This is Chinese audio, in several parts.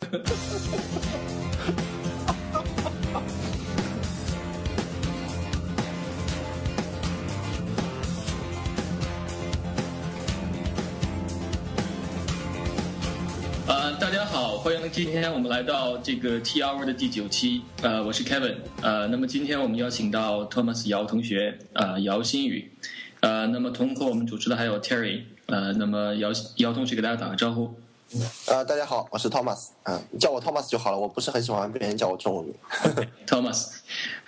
呃，大家好，欢迎今天我们来到这个 T Hour 的第九期。呃，我是 Kevin。呃，那么今天我们邀请到 Thomas 姚同学，呃，姚新宇。呃，那么同和我们主持的还有 Terry。呃，那么姚姚同学给大家打个招呼。呃，大家好，我是 Thomas。嗯，叫我 Thomas 就好了，我不是很喜欢别人叫我中文名。Thomas，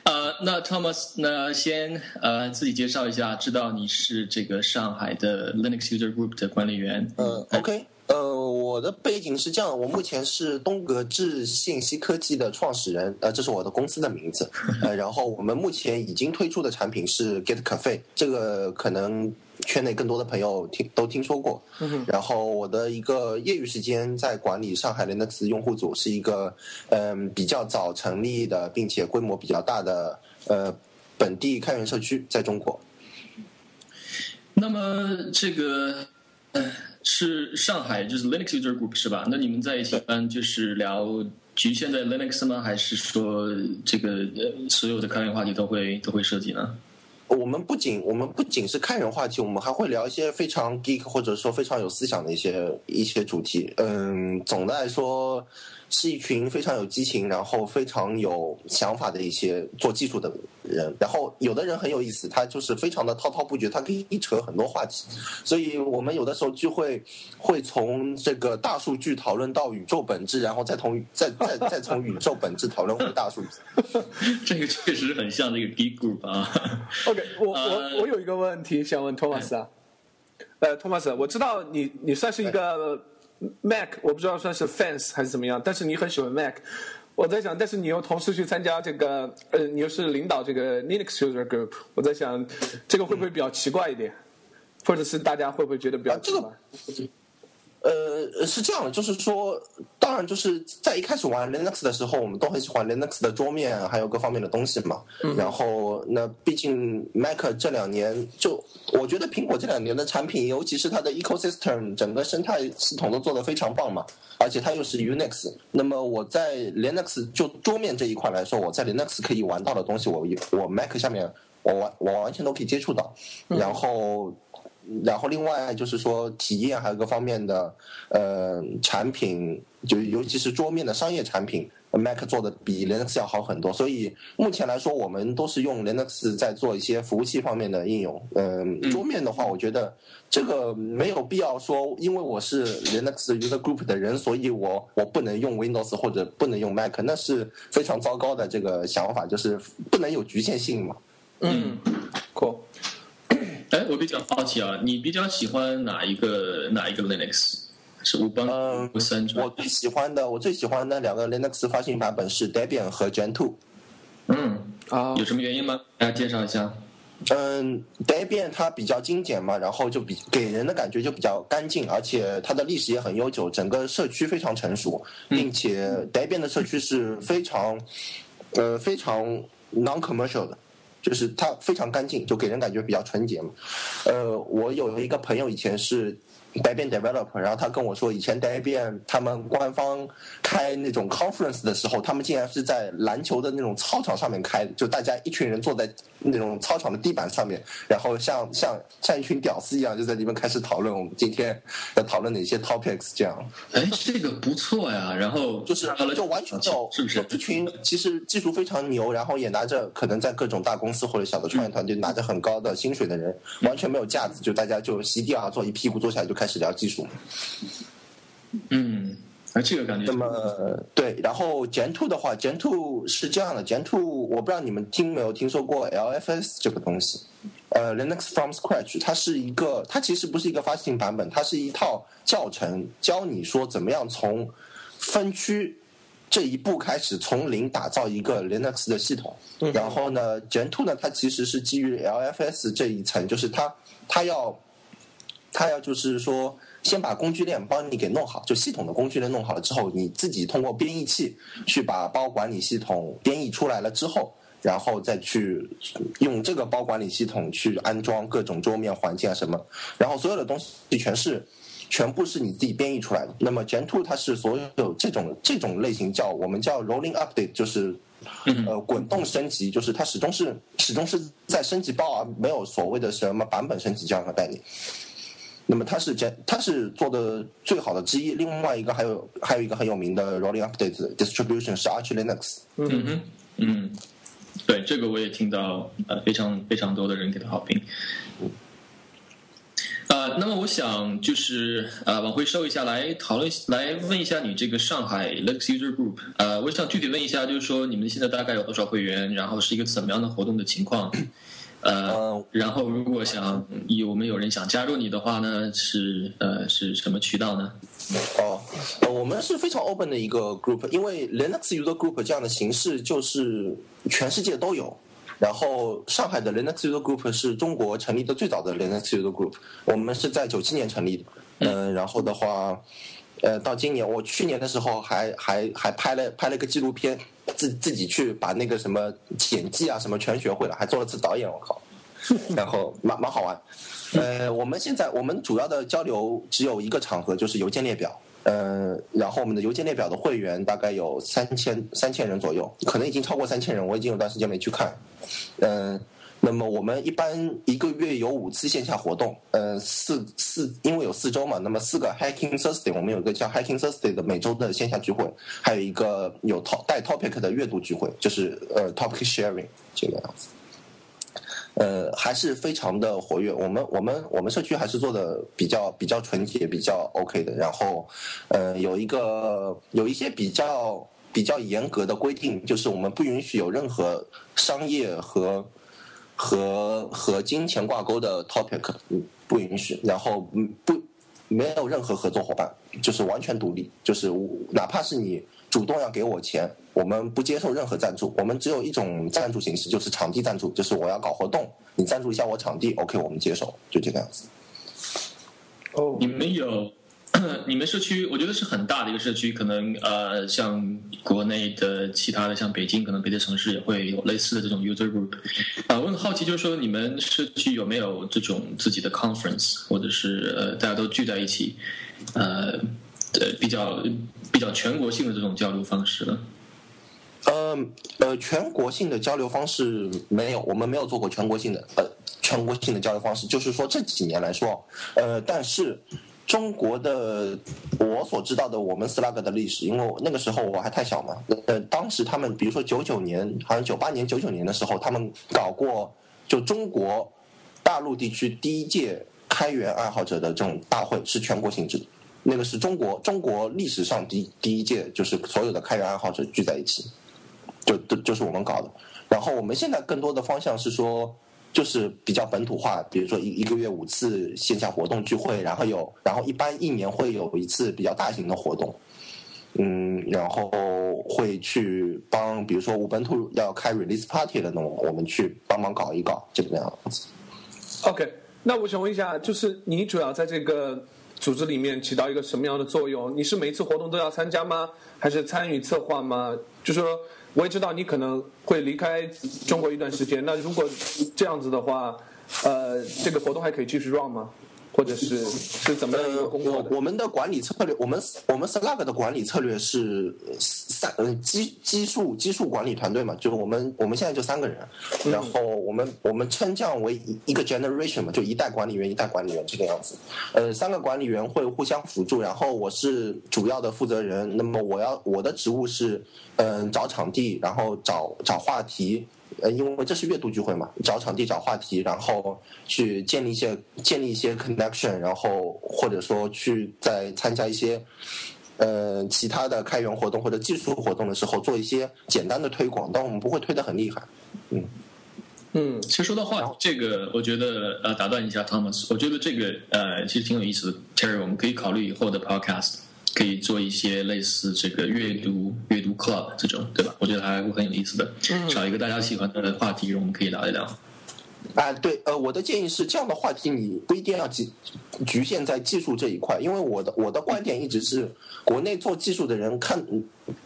呃，那 Thomas 那先呃自己介绍一下，知道你是这个上海的 Linux User Group 的管理员。呃，OK，呃，我的背景是这样，我目前是东格智信息科技的创始人，呃，这是我的公司的名字。呃，然后我们目前已经推出的产品是 Get Cafe，这个可能圈内更多的朋友听都听说过。然后我的一个业余时间在管理上海 Linux 用户组，是一个嗯、比较早成立的，并且规模比较大的呃本地开源社区，在中国。那么这个呃是上海就是 Linux User Group 是吧？那你们在一起嗯就是聊局限在 Linux 吗？还是说这个呃所有的开源话题都会都会涉及呢？我们不仅我们不仅是看人话题，我们还会聊一些非常 geek 或者说非常有思想的一些一些主题。嗯，总的来说是一群非常有激情，然后非常有想法的一些做技术的人。然后有的人很有意思，他就是非常的滔滔不绝，他可以一扯很多话题。所以我们有的时候聚会会从这个大数据讨论到宇宙本质，然后再从再再再从宇宙本质讨论回大数据。这个确实很像那个 Geek Group 啊。OK，我呃我我有一个问题想问 Thomas 啊，呃，Thomas，我知道你你算是一个 Mac，我不知道算是 fans 还是怎么样，但是你很喜欢 Mac。我在想，但是你又同时去参加这个，呃，你又是领导这个 Linux User Group，我在想，这个会不会比较奇怪一点，或者是大家会不会觉得比较啊这个奇怪？呃，是这样的，就是说，当然就是在一开始玩 Linux 的时候，我们都很喜欢 Linux 的桌面，还有各方面的东西嘛。然后，那毕竟 Mac 这两年，就我觉得苹果这两年的产品，尤其是它的 ecosystem 整个生态系统都做得非常棒嘛。而且它又是 Unix，那么我在 Linux 就桌面这一块来说，我在 Linux 可以玩到的东西，我我 Mac 下面我完我完全都可以接触到。然后然后另外就是说体验还有各方面的呃产品，就尤其是桌面的商业产品，Mac 做的比 Linux 要好很多。所以目前来说，我们都是用 Linux 在做一些服务器方面的应用。嗯、桌面的话，我觉得这个没有必要说，因为我是 Linux user group 的人，所以我我不能用 Windows 或者不能用 Mac，那是非常糟糕的这个想法，就是不能有局限性嘛。嗯，cool。哎，我比较好奇啊，你比较喜欢哪一个哪一个 Linux？是乌邦嗯乌三我最喜欢的，我最喜欢的两个 Linux 发行版本是 Debian 和 Gentoo。嗯，啊有什么原因吗？大家介绍一下。嗯，Debian 它比较精简嘛，然后就比给人的感觉就比较干净，而且它的历史也很悠久，整个社区非常成熟，并且 Debian 的社区是非常呃非常 non-commercial 的。就是它非常干净，就给人感觉比较纯洁嘛。呃，我有一个朋友以前是 Debian developer，然后他跟我说，以前 Debian 他们官方开那种 conference 的时候，他们竟然是在篮球的那种操场上面开的，就大家一群人坐在那种操场的地板上面，然后像像像一群屌丝一样，就在里面开始讨论我们今天要讨论哪些 topics 这样。哎，这个不错呀。然后就是就完全没有，是不是？一群其实技术非常牛，然后也拿着可能在各种大公司或者小的创业团队拿着很高的薪水的人，完全没有架子，就大家就席地而坐，一屁股坐下来就开始聊技术。嗯，哎，这个感觉那么对，然后 Gentoo 的话，Gentoo 是这样的，Gentoo 我不知道你们听没有听说过 LFS 这个东西，呃，Linux from Scratch，它是一个，它其实不是一个发行版本，它是一套教程，教你说怎么样从分区这一步开始，从零打造一个 Linux 的系统。然后呢，Gentoo 呢，它其实是基于 LFS 这一层，就是它它要它要就是说。先把工具链帮你给弄好，就系统的工具链弄好了之后，你自己通过编译器去把包管理系统编译出来了之后，然后再去用这个包管理系统去安装各种桌面环境啊什么，然后所有的东西全是全部是你自己编译出来的。那么 Gen Two 它是所有这种这种类型叫我们叫 Rolling Update，就是呃滚动升级，就是它始终是始终是在升级包啊，没有所谓的什么版本升级这样的概念。那么它是 Gen 它是做的最好的之一。另外一个还有还有一个很有名的 Rolling Updates Distribution 是 Arch Linux。嗯哼，嗯，对，这个我也听到呃非常非常多的人给他好评。呃，那么我想就是呃往回收一下，来讨论来问一下你这个上海 Linux User Group。呃，我想具体问一下，就是说你们现在大概有多少会员，然后是一个怎么样的活动的情况？呃，然后如果想有没有人想加入你的话呢？是呃是什么渠道呢？哦，呃，我们是非常 open 的一个 group，因为 Linux User Group 这样的形式就是全世界都有。然后上海的 Linux User Group 是中国成立的最早的 Linux User Group，我们是在九七年成立的。嗯，然后的话，呃，到今年我去年的时候还还还拍了拍了个纪录片，自自己去把那个什么剪辑啊什么全学会了，还做了次导演，我靠，然后蛮蛮好玩。呃，我们现在我们主要的交流只有一个场合，就是邮件列表。呃，然后我们的邮件列表的会员大概有三千三千人左右，可能已经超过三千人，我已经有段时间没去看。嗯，那么我们一般一个月有五次线下活动，呃，四四因为有四周嘛，那么四个 Hacking Thursday，我们有一个叫 Hacking Thursday 的每周的线下聚会，还有一个有 top 带 topic 的阅读聚会，就是呃 topic sharing 这个样子。呃，还是非常的活跃。我们我们我们社区还是做的比较比较纯洁、比较 OK 的。然后，呃，有一个有一些比较比较严格的规定，就是我们不允许有任何商业和和和金钱挂钩的 topic，不允许。然后，嗯，不没有任何合作伙伴，就是完全独立，就是哪怕是你。主动要给我钱，我们不接受任何赞助，我们只有一种赞助形式，就是场地赞助，就是我要搞活动，你赞助一下我场地，OK，我们接受，就这个样子。哦，你们有，你们社区，我觉得是很大的一个社区，可能呃，像国内的其他的，像北京，可能别的城市也会有类似的这种 user group。啊，我很好奇，就是说你们社区有没有这种自己的 conference，或者是呃，大家都聚在一起，呃。呃，比较比较全国性的这种交流方式呢？呃呃，全国性的交流方式没有，我们没有做过全国性的呃全国性的交流方式。就是说这几年来说，呃，但是中国的我所知道的我们 Slug 的历史，因为那个时候我还太小嘛，呃，当时他们比如说九九年，好像九八年、九九年的时候，他们搞过就中国大陆地区第一届开源爱好者的这种大会，是全国性质的。那个是中国中国历史上第第一届，就是所有的开源爱好者聚在一起，就就就是我们搞的。然后我们现在更多的方向是说，就是比较本土化，比如说一一个月五次线下活动聚会，然后有然后一般一年会有一次比较大型的活动，嗯，然后会去帮，比如说我本土要开 release party 的那种，我们去帮忙搞一搞这个样子。OK，那我想问一下，就是你主要在这个。组织里面起到一个什么样的作用？你是每一次活动都要参加吗？还是参与策划吗？就说我也知道你可能会离开中国一段时间，那如果这样子的话，呃，这个活动还可以继续 run 吗？或者是是怎么样一个工作？我们的管理策略，我们我们 Slug 的管理策略是三呃基基数基数管理团队嘛，就是我们我们现在就三个人，然后我们我们称这样为一个 generation 嘛，就一代管理员一代管理员这个样子，呃，三个管理员会互相辅助，然后我是主要的负责人，那么我要我的职务是嗯找场地，然后找找话题。呃，因为这是阅读聚会嘛，找场地、找话题，然后去建立一些建立一些 connection，然后或者说去再参加一些呃其他的开源活动或者技术活动的时候，做一些简单的推广，但我们不会推的很厉害。嗯嗯，其实说到话这个，我觉得呃，打断一下 Thomas，我觉得这个呃，其实挺有意思的，Terry，我们可以考虑以后的 podcast。可以做一些类似这个阅读阅读 club 这种，对吧？我觉得还会很有意思的。找一个大家喜欢的话题，我们可以聊一聊。啊，对，呃，我的建议是这样的话题，你不一定要局局限在技术这一块，因为我的我的观点一直是，国内做技术的人看，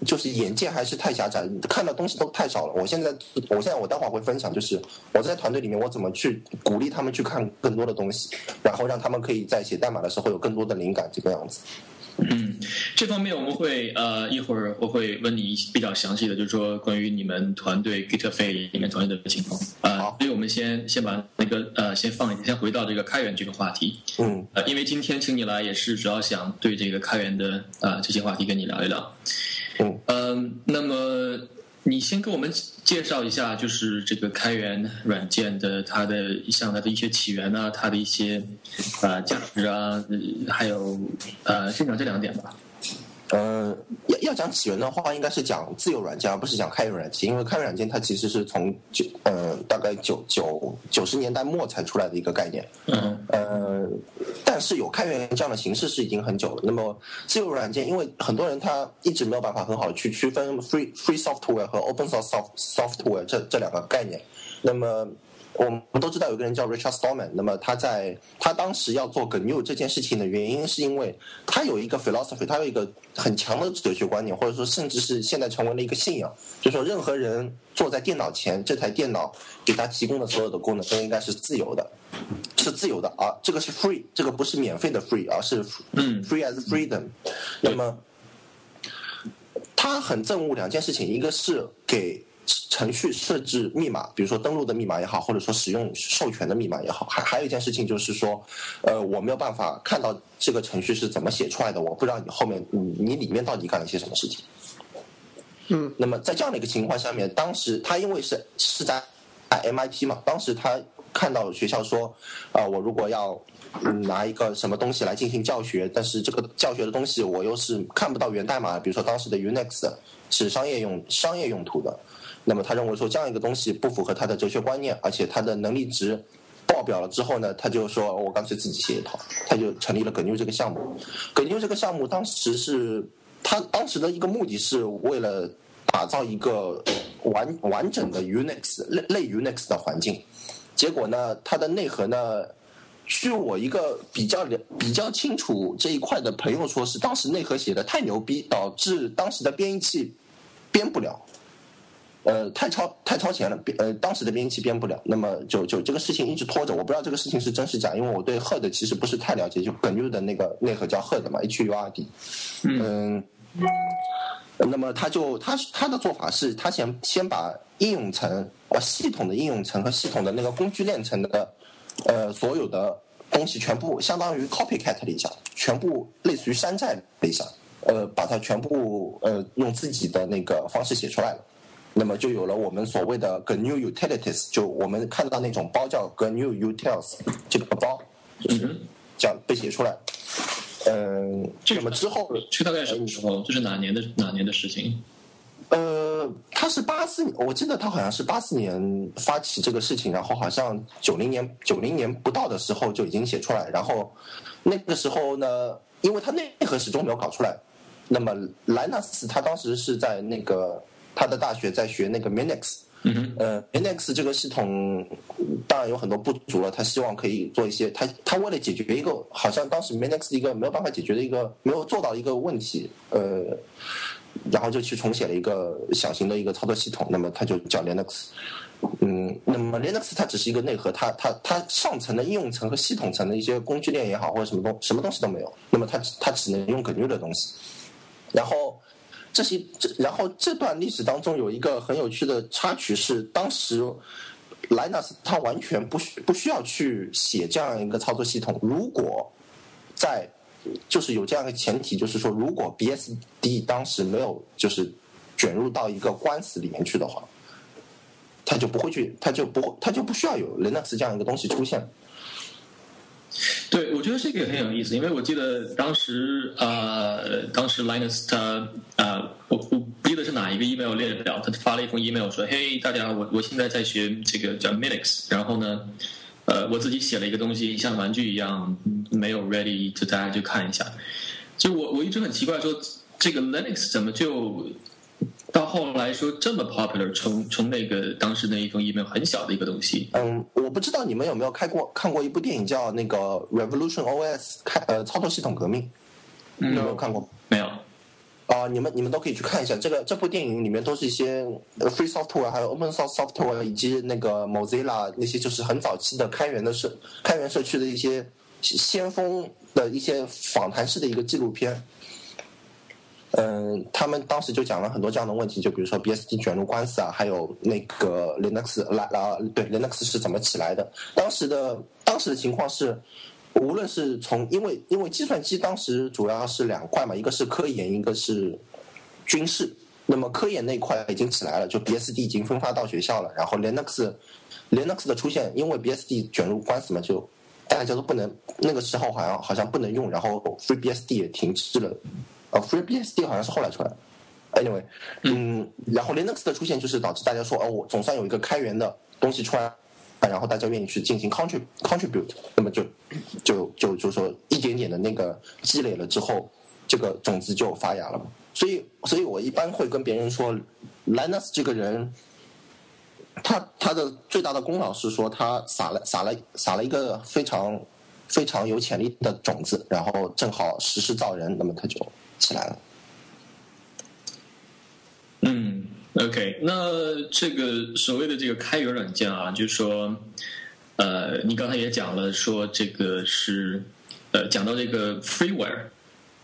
就是眼界还是太狭窄，看的东西都太少了。我现在，我现在我待会儿会分享，就是我在团队里面我怎么去鼓励他们去看更多的东西，然后让他们可以在写代码的时候有更多的灵感，这个样子。嗯，这方面我们会呃一会儿我会问你比较详细的，就是说关于你们团队 GitFace 里面团队的情况呃。所以我们先先把那个呃先放一下，先回到这个开源这个话题。嗯，呃，因为今天请你来也是主要想对这个开源的呃这些话题跟你聊一聊。嗯，嗯，那么。你先跟我们介绍一下，就是这个开源软件的它的像它的一些起源啊，它的一些呃价值啊，还有呃，先讲这两点吧。呃，要要讲起源的话，应该是讲自由软件，而不是讲开源软件。因为开源软件它其实是从九呃大概九九九十年代末才出来的一个概念。嗯。呃，但是有开源这样的形式是已经很久了。那么自由软件，因为很多人他一直没有办法很好的去区分 free free software 和 open source soft software 这这两个概念。那么我们都知道有个人叫 Richard Stallman，那么他在他当时要做 GNU 这件事情的原因，是因为他有一个 philosophy，他有一个很强的哲学观念，或者说甚至是现在成为了一个信仰，就是说任何人坐在电脑前，这台电脑给他提供的所有的功能都应该是自由的，是自由的啊，这个是 free，这个不是免费的 free，而是 free as freedom。那么他很憎恶两件事情，一个是给。程序设置密码，比如说登录的密码也好，或者说使用授权的密码也好，还还有一件事情就是说，呃，我没有办法看到这个程序是怎么写出来的，我不知道你后面你你里面到底干了些什么事情。嗯，那么在这样的一个情况下面，当时他因为是是在 MIT 嘛，当时他看到学校说，啊，我如果要拿一个什么东西来进行教学，但是这个教学的东西我又是看不到源代码，比如说当时的 Unix 是商业用商业用途的。那么他认为说这样一个东西不符合他的哲学观念，而且他的能力值爆表了之后呢，他就说我干脆自己写一套，他就成立了 GNU 这个项目。GNU 这个项目当时是他当时的一个目的是为了打造一个完完整的 Unix 类类 Unix 的环境。结果呢，它的内核呢，据我一个比较了比较清楚这一块的朋友说，是当时内核写的太牛逼，导致当时的编译器编不了。呃，太超太超前了，编呃当时的编辑器编不了，那么就就这个事情一直拖着，我不知道这个事情是真是假，因为我对 HUD 其实不是太了解，就 GNU 的那个内核叫 HUD 嘛，H U R D，嗯，那么他就他他的做法是他先先把应用层呃系统的应用层和系统的那个工具链层的呃所有的东西全部相当于 copycat 了一下，全部类似于山寨了一下，呃把它全部呃用自己的那个方式写出来了。那么就有了我们所谓的 GNU Utilities，就我们看到那种包叫 GNU Utils 这个包，就是这样被写出来。嗯，那么之后这大概什么时候？这是哪年的哪年的事情？呃，他是八四，我记得他好像是八四年发起这个事情，然后好像九零年九零年不到的时候就已经写出来，然后那个时候呢，因为他内核始终没有搞出来，那么莱纳斯他当时是在那个。他的大学在学那个 Minix，嗯呃，Linux 这个系统当然有很多不足了。他希望可以做一些，他他为了解决一个好像当时 Linux 一个没有办法解决的一个没有做到一个问题，呃，然后就去重写了一个小型的一个操作系统。那么它就叫 Linux，嗯，那么 Linux 它只是一个内核，它它它上层的应用层和系统层的一些工具链也好或者什么东什么东西都没有。那么它它只能用 GNU 的东西，然后。这些这，然后这段历史当中有一个很有趣的插曲是，当时莱纳斯他完全不需不需要去写这样一个操作系统。如果在就是有这样一个前提，就是说，如果 BSD 当时没有就是卷入到一个官司里面去的话，他就不会去，他就不他就不需要有 Linux 这样一个东西出现。对，我觉得这个也很有意思，因为我记得当时呃，当时 Linus 他呃，一个 email 列表，他发了一封 email 说：“嘿，大家，我我现在在学这个叫 Minix，然后呢，呃，我自己写了一个东西，像玩具一样，没有 ready，就大家去看一下。”就我我一直很奇怪，说这个 Linux 怎么就到后来说这么 popular，从从那个当时那一封 email 很小的一个东西，嗯，我不知道你们有没有看过看过一部电影叫那个 Revolution OS 开呃操作系统革命，有没有看过？没有。啊，你们你们都可以去看一下这个这部电影里面都是一些 free software，还有 open source software，以及那个 Mozilla 那些就是很早期的开源的社开源社区的一些先锋的一些访谈式的一个纪录片。嗯，他们当时就讲了很多这样的问题，就比如说 BSD 卷入官司啊，还有那个 Linux 来啊，对 Linux 是怎么起来的？当时的当时的情况是。无论是从，因为因为计算机当时主要是两块嘛，一个是科研，一个是军事。那么科研那块已经起来了，就 BSD 已经分发到学校了。然后 Linux Linux 的出现，因为 BSD 卷入官司嘛，就大家都不能，那个时候好像好像不能用，然后 FreeBSD 也停滞了。呃，FreeBSD 好像是后来出来。Anyway，嗯，然后 Linux 的出现就是导致大家说，哦，我总算有一个开源的东西出来。然后大家愿意去进行 contribute 那么就就就就说一点点的那个积累了之后，这个种子就发芽了嘛。所以，所以我一般会跟别人说，Linus 这个人，他他的最大的功劳是说他撒了撒了撒了一个非常非常有潜力的种子，然后正好时势造人，那么他就起来了。嗯。OK，那这个所谓的这个开源软件啊，就是说，呃，你刚才也讲了，说这个是，呃，讲到这个 freeware，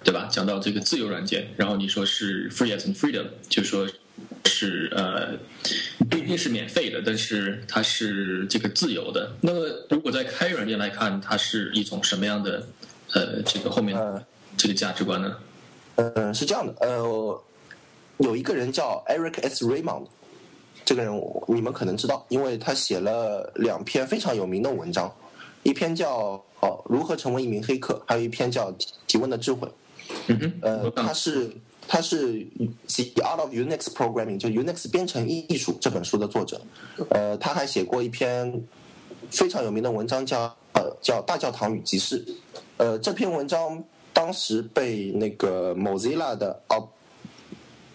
对吧？讲到这个自由软件，然后你说是 free as in freedom，就说是呃，不一定是免费的，但是它是这个自由的。那么，如果在开源软件来看，它是一种什么样的呃，这个后面这个价值观呢？嗯，是这样的，呃。有一个人叫 Eric S. Raymond，这个人你们可能知道，因为他写了两篇非常有名的文章，一篇叫《哦如何成为一名黑客》，还有一篇叫《提问的智慧》。嗯哼，呃，他是他是《The Art of Unix Programming》就 Unix 编程艺术这本书的作者。呃，他还写过一篇非常有名的文章，叫呃叫《大教堂与集市》。呃，这篇文章当时被那个 Mozilla 的哦。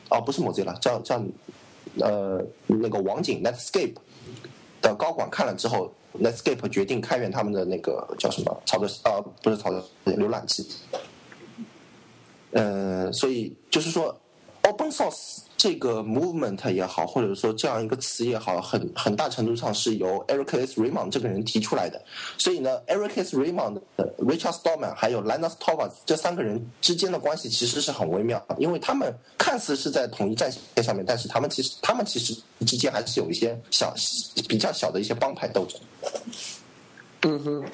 哦，不是母贼了叫叫呃那个网景 Netscape 的高管看了之后，Netscape 决定开源他们的那个叫什么操作呃不是操作浏览器，呃，所以就是说 Open Source。这个 movement 也好，或者说这样一个词也好，很很大程度上是由 Eric S. Raymond 这个人提出来的。所以呢，Eric S. Raymond、Richard Stallman 还有 Linus Torvalds 这三个人之间的关系其实是很微妙，因为他们看似是在统一战线上面，但是他们其实他们其实之间还是有一些小比较小的一些帮派斗争。嗯哼。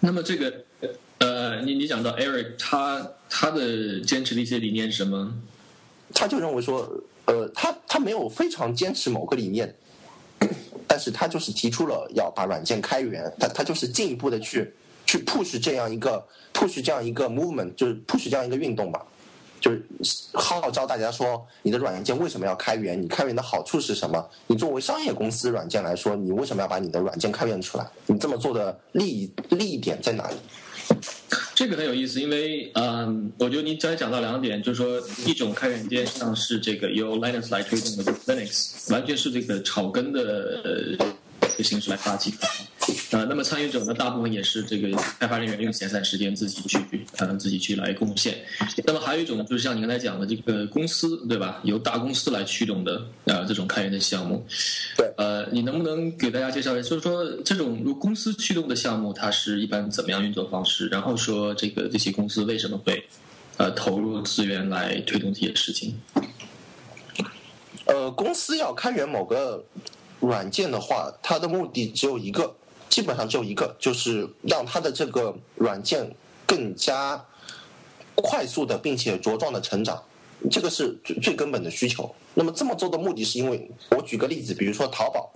那么这个。呃，你你讲到 Eric，他他的坚持的一些理念是什么？他就认为说，呃，他他没有非常坚持某个理念，但是他就是提出了要把软件开源，他他就是进一步的去去 push 这样一个 push 这样一个 movement，就是 push 这样一个运动吧，就是号召大家说，你的软件为什么要开源？你开源的好处是什么？你作为商业公司软件来说，你为什么要把你的软件开源出来？你这么做的利益利益点在哪里？这个很有意思，因为嗯，我觉得你刚才讲到两点，就是说一种开源件像是这个由 Linux 来推动的 Linux，完全是这个草根的呃形式来发起的。呃，那么参与者呢，大部分也是这个开发人员用闲散时间自己去，呃，自己去来贡献。那么还有一种就是像你刚才讲的这个公司，对吧？由大公司来驱动的呃这种开源的项目。对。呃，你能不能给大家介绍一下，就是说这种由公司驱动的项目，它是一般怎么样运作方式？然后说这个这些公司为什么会呃投入资源来推动这些事情？呃，公司要开源某个软件的话，它的目的只有一个。基本上只有一个，就是让它的这个软件更加快速的，并且茁壮的成长，这个是最最根本的需求。那么这么做的目的是因为，我举个例子，比如说淘宝、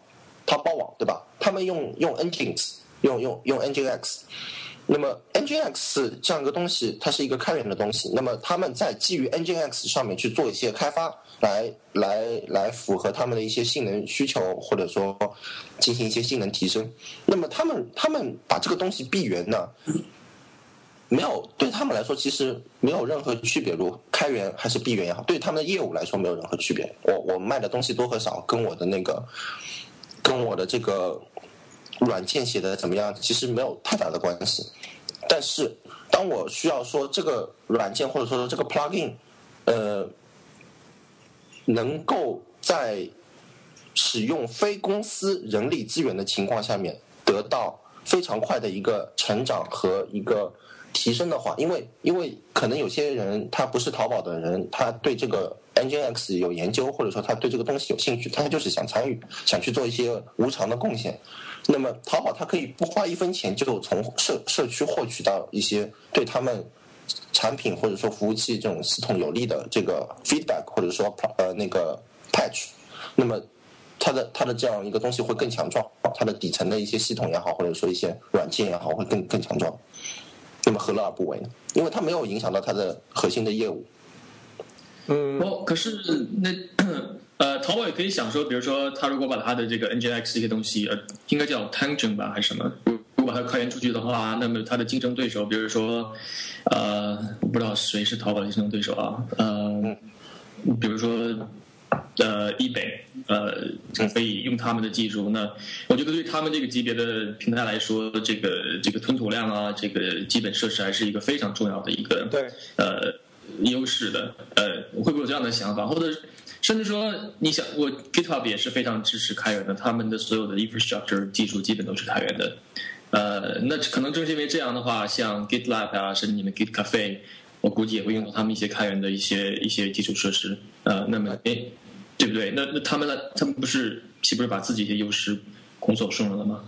淘宝网，对吧？他们用用 Nginx，用用用 Nginx。那么 Nginx 这样一个东西，它是一个开源的东西。那么他们在基于 Nginx 上面去做一些开发，来来来符合他们的一些性能需求，或者说进行一些性能提升。那么他们他们把这个东西闭源呢，没有对他们来说其实没有任何区别，如开源还是闭源也好，对他们的业务来说没有任何区别。我我卖的东西多和少，跟我的那个跟我的这个软件写的怎么样，其实没有太大的关系。但是当我需要说这个软件或者说这个 plugin，呃，能够在使用非公司人力资源的情况下面得到非常快的一个成长和一个提升的话，因为因为可能有些人他不是淘宝的人，他对这个 NGX 有研究，或者说他对这个东西有兴趣，他就是想参与，想去做一些无偿的贡献。那么淘宝它可以不花一分钱就从社社区获取到一些对他们产品或者说服务器这种系统有利的这个 feedback，或者说呃那个 patch，那么它的它的这样一个东西会更强壮，它的底层的一些系统也好，或者说一些软件也好，会更更强壮。那么何乐而不为呢？因为它没有影响到它的核心的业务。嗯，哦，可是那 呃，淘宝也可以想说，比如说，他如果把他的这个 NGX 这些东西，呃，应该叫 Tangent 吧，还是什么？如果把它开源出去的话，那么他的竞争对手，比如说，呃，我不知道谁是淘宝的竞争对手啊，呃，比如说，呃，eBay，呃，可以用他们的技术。那我觉得对他们这个级别的平台来说，这个这个吞吐量啊，这个基本设施还是一个非常重要的一个对，呃优势的。呃，会不会有这样的想法，或者？甚至说，你想，我 GitHub 也是非常支持开源的，他们的所有的 infrastructure 技术基本都是开源的。呃，那可能正是因为这样的话，像 GitLab 啊，甚至你们 Git Cafe，我估计也会用到他们一些开源的一些一些基础设施。呃，那么，哎，对不对？那那他们呢？他们不是岂不是把自己的优势拱手送人了吗？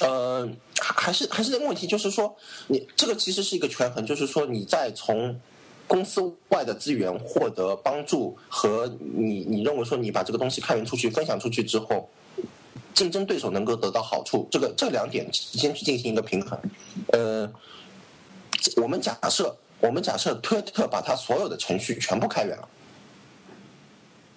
呃，还是还是那个问题，就是说，你这个其实是一个权衡，就是说你在从。公司外的资源获得帮助和你你认为说你把这个东西开源出去分享出去之后，竞争对手能够得到好处，这个这两点之间去进行一个平衡。呃，我们假设我们假设推特把它所有的程序全部开源了。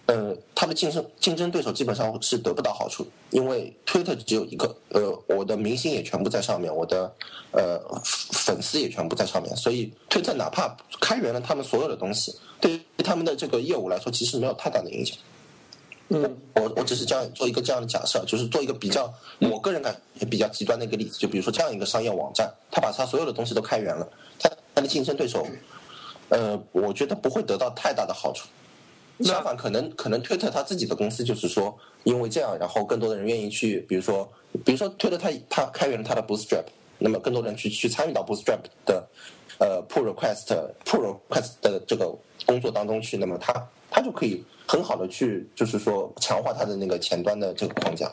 呃，它的竞争竞争对手基本上是得不到好处，因为推特只有一个，呃，我的明星也全部在上面，我的呃粉丝也全部在上面，所以推特哪怕开源了他们所有的东西，对于他们的这个业务来说，其实没有太大的影响。嗯，我我只是这样做一个这样的假设，就是做一个比较，我个人感觉比较极端的一个例子，就比如说这样一个商业网站，他把他所有的东西都开源了，他他的竞争对手，呃，我觉得不会得到太大的好处。相反，可能可能推特他自己的公司就是说，因为这样，然后更多的人愿意去，比如说，比如说推特他他开源了他的 Bootstrap，那么更多人去去参与到 Bootstrap 的呃 pull request pull request 的这个工作当中去，那么他他就可以很好的去就是说强化它的那个前端的这个框架。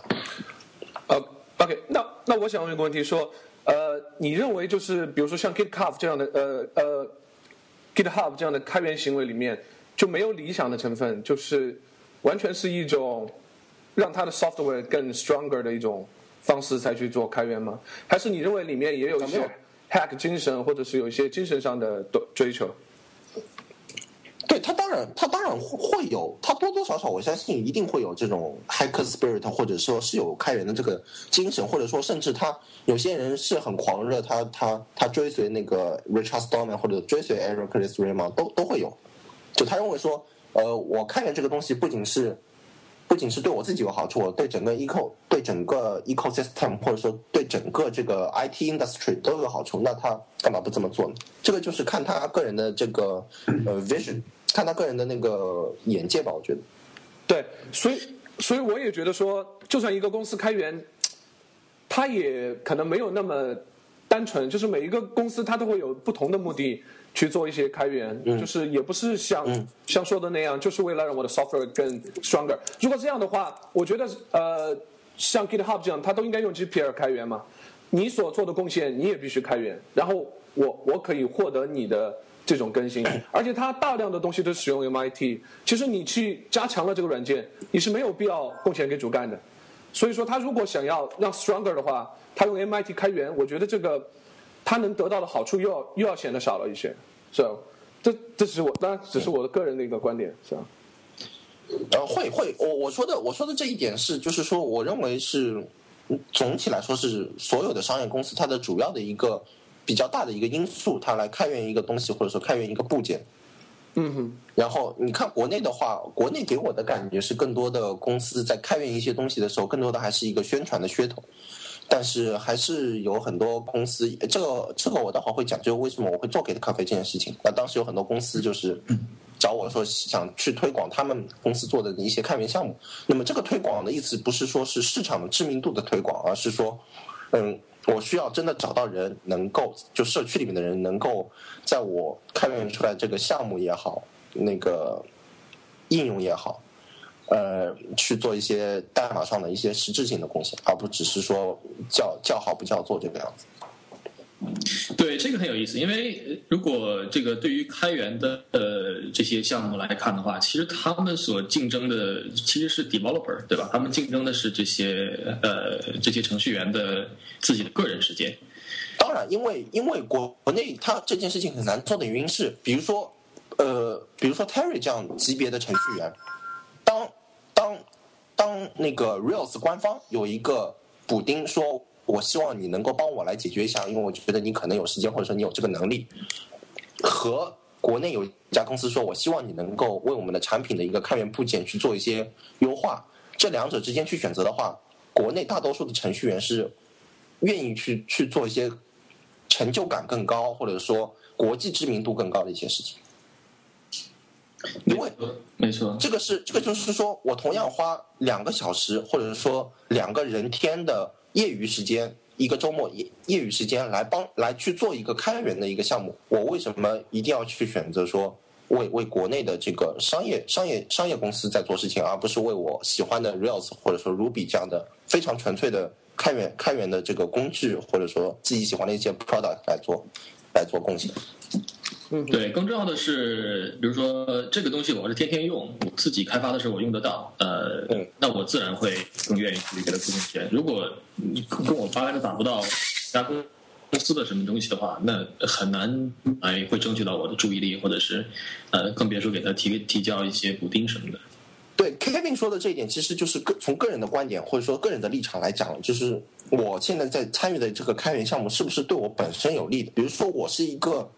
呃，OK，那那我想问一个问题，说呃，你认为就是比如说像 GitHub 这样的呃呃 GitHub 这样的开源行为里面。就没有理想的成分，就是完全是一种让它的 software 更 stronger 的一种方式才去做开源吗？还是你认为里面也有一些 hack 精神，或者是有一些精神上的追求？对他当然，他当然会会有，他多多少少我相信一定会有这种 hack spirit，或者说是有开源的这个精神，或者说甚至他有些人是很狂热，他他他追随那个 Richard Stallman 或者追随 Eric Raymond 都都会有。就他认为说，呃，我开源这个东西不仅是，不仅是对我自己有好处，我对整个 eco 对整个 ecosystem 或者说对整个这个 IT industry 都有好处，那他干嘛不这么做呢？这个就是看他个人的这个呃 vision，看他个人的那个眼界吧，我觉得。对，所以所以我也觉得说，就算一个公司开源，他也可能没有那么单纯，就是每一个公司它都会有不同的目的。去做一些开源，就是也不是像像说的那样，就是为了让我的 software 更 stronger。如果这样的话，我觉得呃，像 GitHub 这样，它都应该用 GPL 开源嘛。你所做的贡献，你也必须开源，然后我我可以获得你的这种更新。而且它大量的东西都使用 MIT，其实你去加强了这个软件，你是没有必要贡献给主干的。所以说，他如果想要让 stronger 的话，他用 MIT 开源，我觉得这个。他能得到的好处又要又要显得少了一些，是吧？这这是我当然只是我的个人的一个观点，是吧？呃，会会，我我说的我说的这一点是，就是说，我认为是总体来说是所有的商业公司它的主要的一个比较大的一个因素，它来开源一个东西，或者说开源一个部件。嗯哼，然后你看国内的话，国内给我的感觉是更多的公司在开源一些东西的时候，更多的还是一个宣传的噱头。但是还是有很多公司，这个这个我待会儿会讲，就是为什么我会做给咖啡这件事情。那当时有很多公司就是找我说想去推广他们公司做的一些开源项目。那么这个推广的意思不是说是市场的知名度的推广，而是说，嗯，我需要真的找到人能够，就社区里面的人能够在我开源出来这个项目也好，那个应用也好。呃，去做一些代码上的一些实质性的贡献，而不只是说叫叫好不叫座这个样子。对，这个很有意思，因为如果这个对于开源的呃这些项目来看的话，其实他们所竞争的其实是 developer，对吧？他们竞争的是这些呃这些程序员的自己的个人时间。当然，因为因为国国内他这件事情很难做的原因是，比如说呃，比如说 Terry 这样级别的程序员。当当当那个 Rails 官方有一个补丁说，我希望你能够帮我来解决一下，因为我觉得你可能有时间，或者说你有这个能力。和国内有一家公司说，我希望你能够为我们的产品的一个开源部件去做一些优化。这两者之间去选择的话，国内大多数的程序员是愿意去去做一些成就感更高，或者说国际知名度更高的一些事情。因为没错，这个是这个就是说我同样花两个小时，或者是说两个人天的业余时间，一个周末业业余时间来帮来去做一个开源的一个项目，我为什么一定要去选择说为为国内的这个商业商业商业公司在做事情，而不是为我喜欢的 Rails 或者说 Ruby 这样的非常纯粹的开源开源的这个工具，或者说自己喜欢的一些 product 来做来做贡献。对，更重要的是，比如说这个东西我是天天用，我自己开发的时候我用得到，呃，那我自然会更愿意去给它付钱。如果你跟我八竿子打不到加公公司的什么东西的话，那很难哎会争取到我的注意力，或者是呃，更别说给他提提交一些补丁什么的。对，Kevin 说的这一点，其实就是个从个人的观点或者说个人的立场来讲，就是我现在在参与的这个开源项目是不是对我本身有利的？比如说我是一个。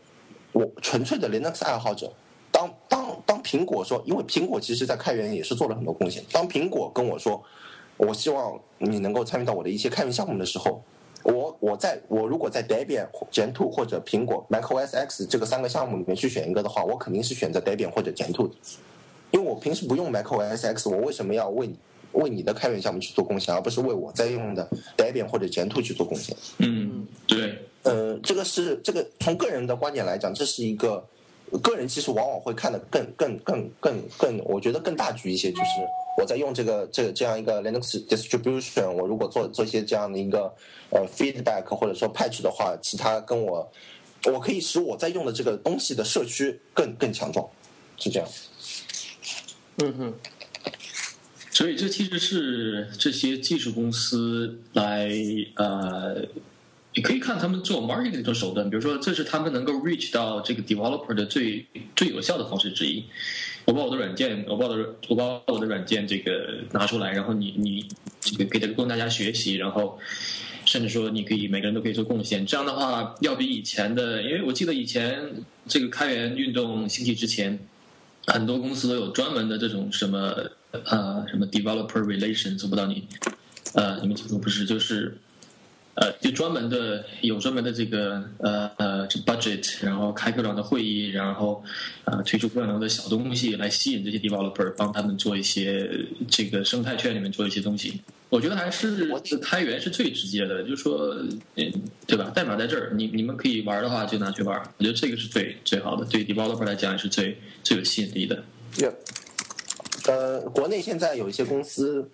我纯粹的 Linux 爱好者，当当当苹果说，因为苹果其实在开源也是做了很多贡献。当苹果跟我说，我希望你能够参与到我的一些开源项目的时候，我我在我如果在 Debian、g e n t o 或者苹果 macOS X 这个三个项目里面去选一个的话，我肯定是选择 Debian 或者 Gentoo 的，因为我平时不用 macOS X，我为什么要为你为你的开源项目去做贡献，而不是为我在用的 Debian 或者 Gentoo 去做贡献？嗯，对。呃，这个是这个从个人的观点来讲，这是一个个人其实往往会看得更更更更更，我觉得更大局一些。就是我在用这个这个这样一个 Linux distribution，我如果做做一些这样的一个呃 feedback 或者说 patch 的话，其他跟我我可以使我在用的这个东西的社区更更强壮，是这样。嗯哼。所以这其实是这些技术公司来呃。你可以看他们做 marketing 的手段，比如说，这是他们能够 reach 到这个 developer 的最最有效的方式之一。我把我的软件，我把我的我把我的软件这个拿出来，然后你你这个给这个供大家学习，然后甚至说你可以每个人都可以做贡献。这样的话，要比以前的，因为我记得以前这个开源运动兴起之前，很多公司都有专门的这种什么呃什么 developer relations，我不知道你呃你们清楚不是就是。呃，就专门的有专门的这个呃呃这 budget，然后开各种的会议，然后呃推出各种的小东西来吸引这些 developer，帮他们做一些这个生态圈里面做一些东西。我觉得还是开源是最直接的，就是说，嗯，对吧？代码在这儿，你你们可以玩的话就拿去玩。我觉得这个是最最好的，对 developer 来讲也是最最有吸引力的。Yeah，呃，国内现在有一些公司。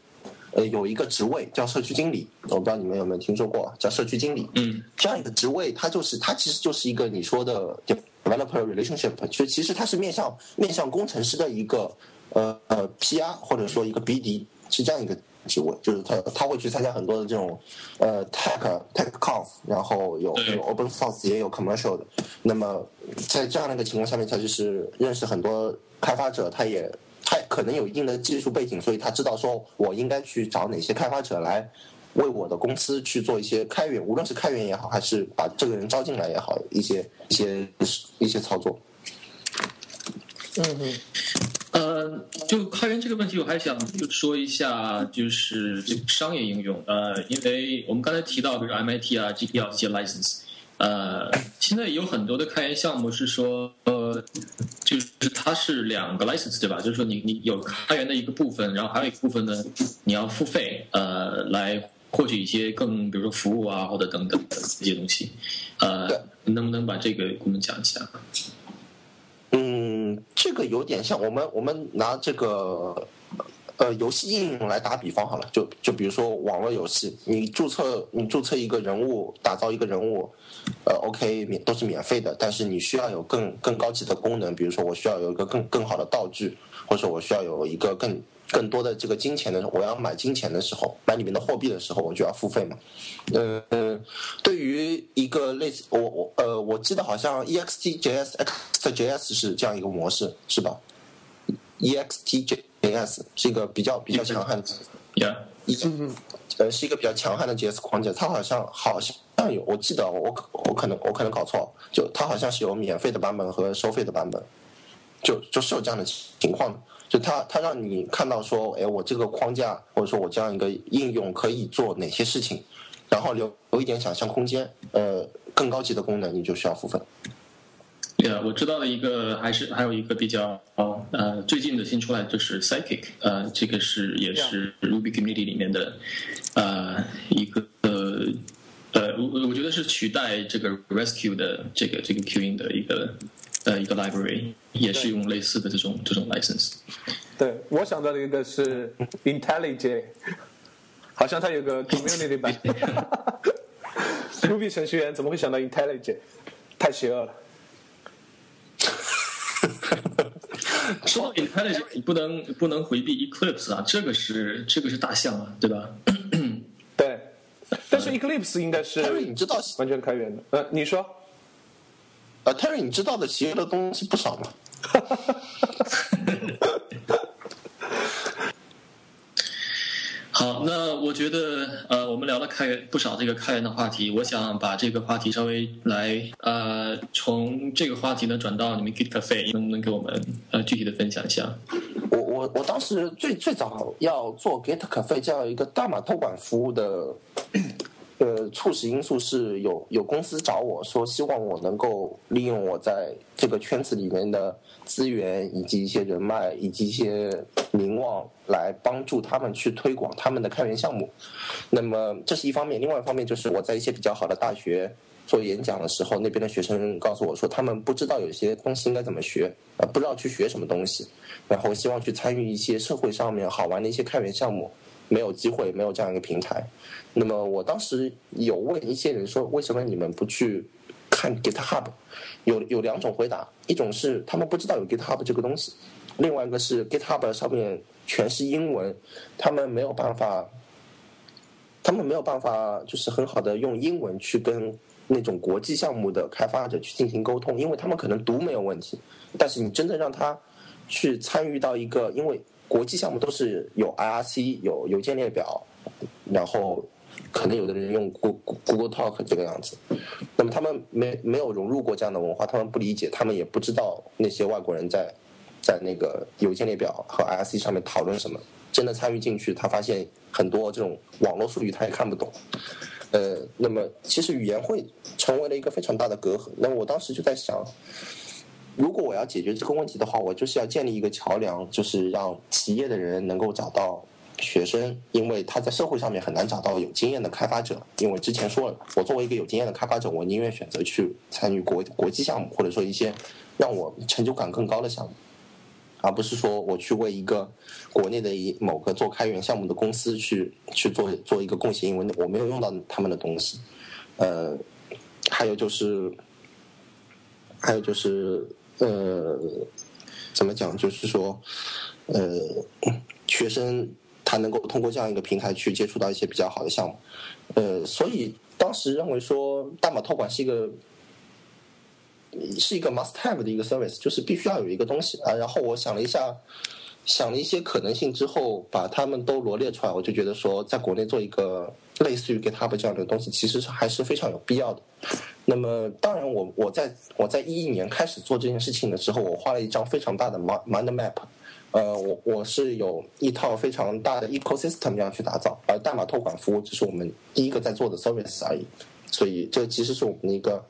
呃，有一个职位叫社区经理，我不知道你们有没有听说过，叫社区经理。嗯，这样一个职位，它就是它其实就是一个你说的 developer relationship，就其实它是面向面向工程师的一个呃呃 PR 或者说一个 BD，是这样一个职位，就是他他会去参加很多的这种呃 tech tech conf，然后有有 open source 也有 commercial 的。那么在这样的一个情况下面，他就是认识很多开发者，他也。他可能有一定的技术背景，所以他知道说我应该去找哪些开发者来为我的公司去做一些开源，无论是开源也好，还是把这个人招进来也好，一些一些一些操作。嗯。呃，就开源这个问题，我还想就说一下，就是这个商业应用。呃，因为我们刚才提到，比如 MIT 啊、GPL 这些 license，呃，现在有很多的开源项目是说，呃，就是它是两个 license 对吧？就是说你你有开源的一个部分，然后还有一个部分呢，你要付费，呃，来获取一些更比如说服务啊或者等等的这些东西。呃，能不能把这个给我们讲一下？嗯，这个有点像我们我们拿这个呃游戏应用来打比方好了，就就比如说网络游戏，你注册你注册一个人物，打造一个人物，呃，OK 免都是免费的，但是你需要有更更高级的功能，比如说我需要有一个更更好的道具，或者我需要有一个更。更多的这个金钱的，我要买金钱的时候，买里面的货币的时候，我就要付费嘛。嗯，对于一个类似我我呃，我记得好像 EXTJS XJS 是这样一个模式，是吧？EXTJ？EXTJS 是一个比较比较强悍的，Yeah，嗯呃，是一个比较强悍的 JS 框架。它好像好像有，我记得我我可能我可能搞错，就它好像是有免费的版本和收费的版本，就就是有这样的情况的。就它，它让你看到说，哎，我这个框架或者说我这样一个应用可以做哪些事情，然后留留一点想象空间。呃，更高级的功能你就需要付费。对啊，我知道的一个还是还有一个比较呃最近的新出来就是 Psychic，呃，这个是也是 Ruby Community 里面的呃一个呃呃我我觉得是取代这个 Rescue 的这个这个 Queuing 的一个。呃，一个 library 也是用类似的这种这种 license。对我想到的一个是 IntelliJ，好像它有个 community 版。Ruby 程序员怎么会想到 IntelliJ？太邪恶了。说到 IntelliJ，你不能不能回避 Eclipse 啊，这个是这个是大象啊，对吧？对，但是 Eclipse 应该是你知道完全开源的。呃，你说。呃，Terry，你知道的企业的东西不少嘛？好，那我觉得呃，我们聊了开源不少这个开源的话题，我想把这个话题稍微来呃，从这个话题呢转到你们 Git Cafe，能不能给我们呃具体的分享一下？我我我当时最最早要做 Git Cafe 这样一个大码托管服务的。呃，促使因素是有有公司找我说，希望我能够利用我在这个圈子里面的资源，以及一些人脉，以及一些名望，来帮助他们去推广他们的开源项目。那么这是一方面，另外一方面就是我在一些比较好的大学做演讲的时候，那边的学生告诉我说，他们不知道有些东西应该怎么学，呃，不知道去学什么东西，然后希望去参与一些社会上面好玩的一些开源项目。没有机会，没有这样一个平台。那么我当时有问一些人说，为什么你们不去 看 GitHub？有有两种回答，一种是他们不知道有 GitHub 这个东西，另外一个是 GitHub 上面全是英文，他们没有办法，他们没有办法就是很好的用英文去跟那种国际项目的开发者去进行沟通，因为他们可能读没有问题，但是你真正让他去参与到一个，因为。国际项目都是有 IRC 有邮件列表，然后可能有的人用 goog google Talk 这个样子，那么他们没没有融入过这样的文化，他们不理解，他们也不知道那些外国人在在那个邮件列表和 IRC 上面讨论什么。真的参与进去，他发现很多这种网络术语他也看不懂。呃，那么其实语言会成为了一个非常大的隔阂。那么我当时就在想。如果我要解决这个问题的话，我就是要建立一个桥梁，就是让企业的人能够找到学生，因为他在社会上面很难找到有经验的开发者。因为之前说了，我作为一个有经验的开发者，我宁愿选择去参与国国际项目，或者说一些让我成就感更高的项目，而不是说我去为一个国内的一某个做开源项目的公司去去做做一个贡献，因为我没有用到他们的东西。呃，还有就是，还有就是。呃，怎么讲？就是说，呃，学生他能够通过这样一个平台去接触到一些比较好的项目，呃，所以当时认为说代码托管是一个是一个 must have 的一个 service，就是必须要有一个东西啊。然后我想了一下，想了一些可能性之后，把他们都罗列出来，我就觉得说，在国内做一个类似于 GitHub 这样的东西，其实是还是非常有必要的。那么，当然我我在我在一一年开始做这件事情的时候，我画了一张非常大的 mind map。呃，我我是有一套非常大的 ecosystem 要去打造，而代码托管服务只是我们第一个在做的 service 而已。所以，这其实是我们的一个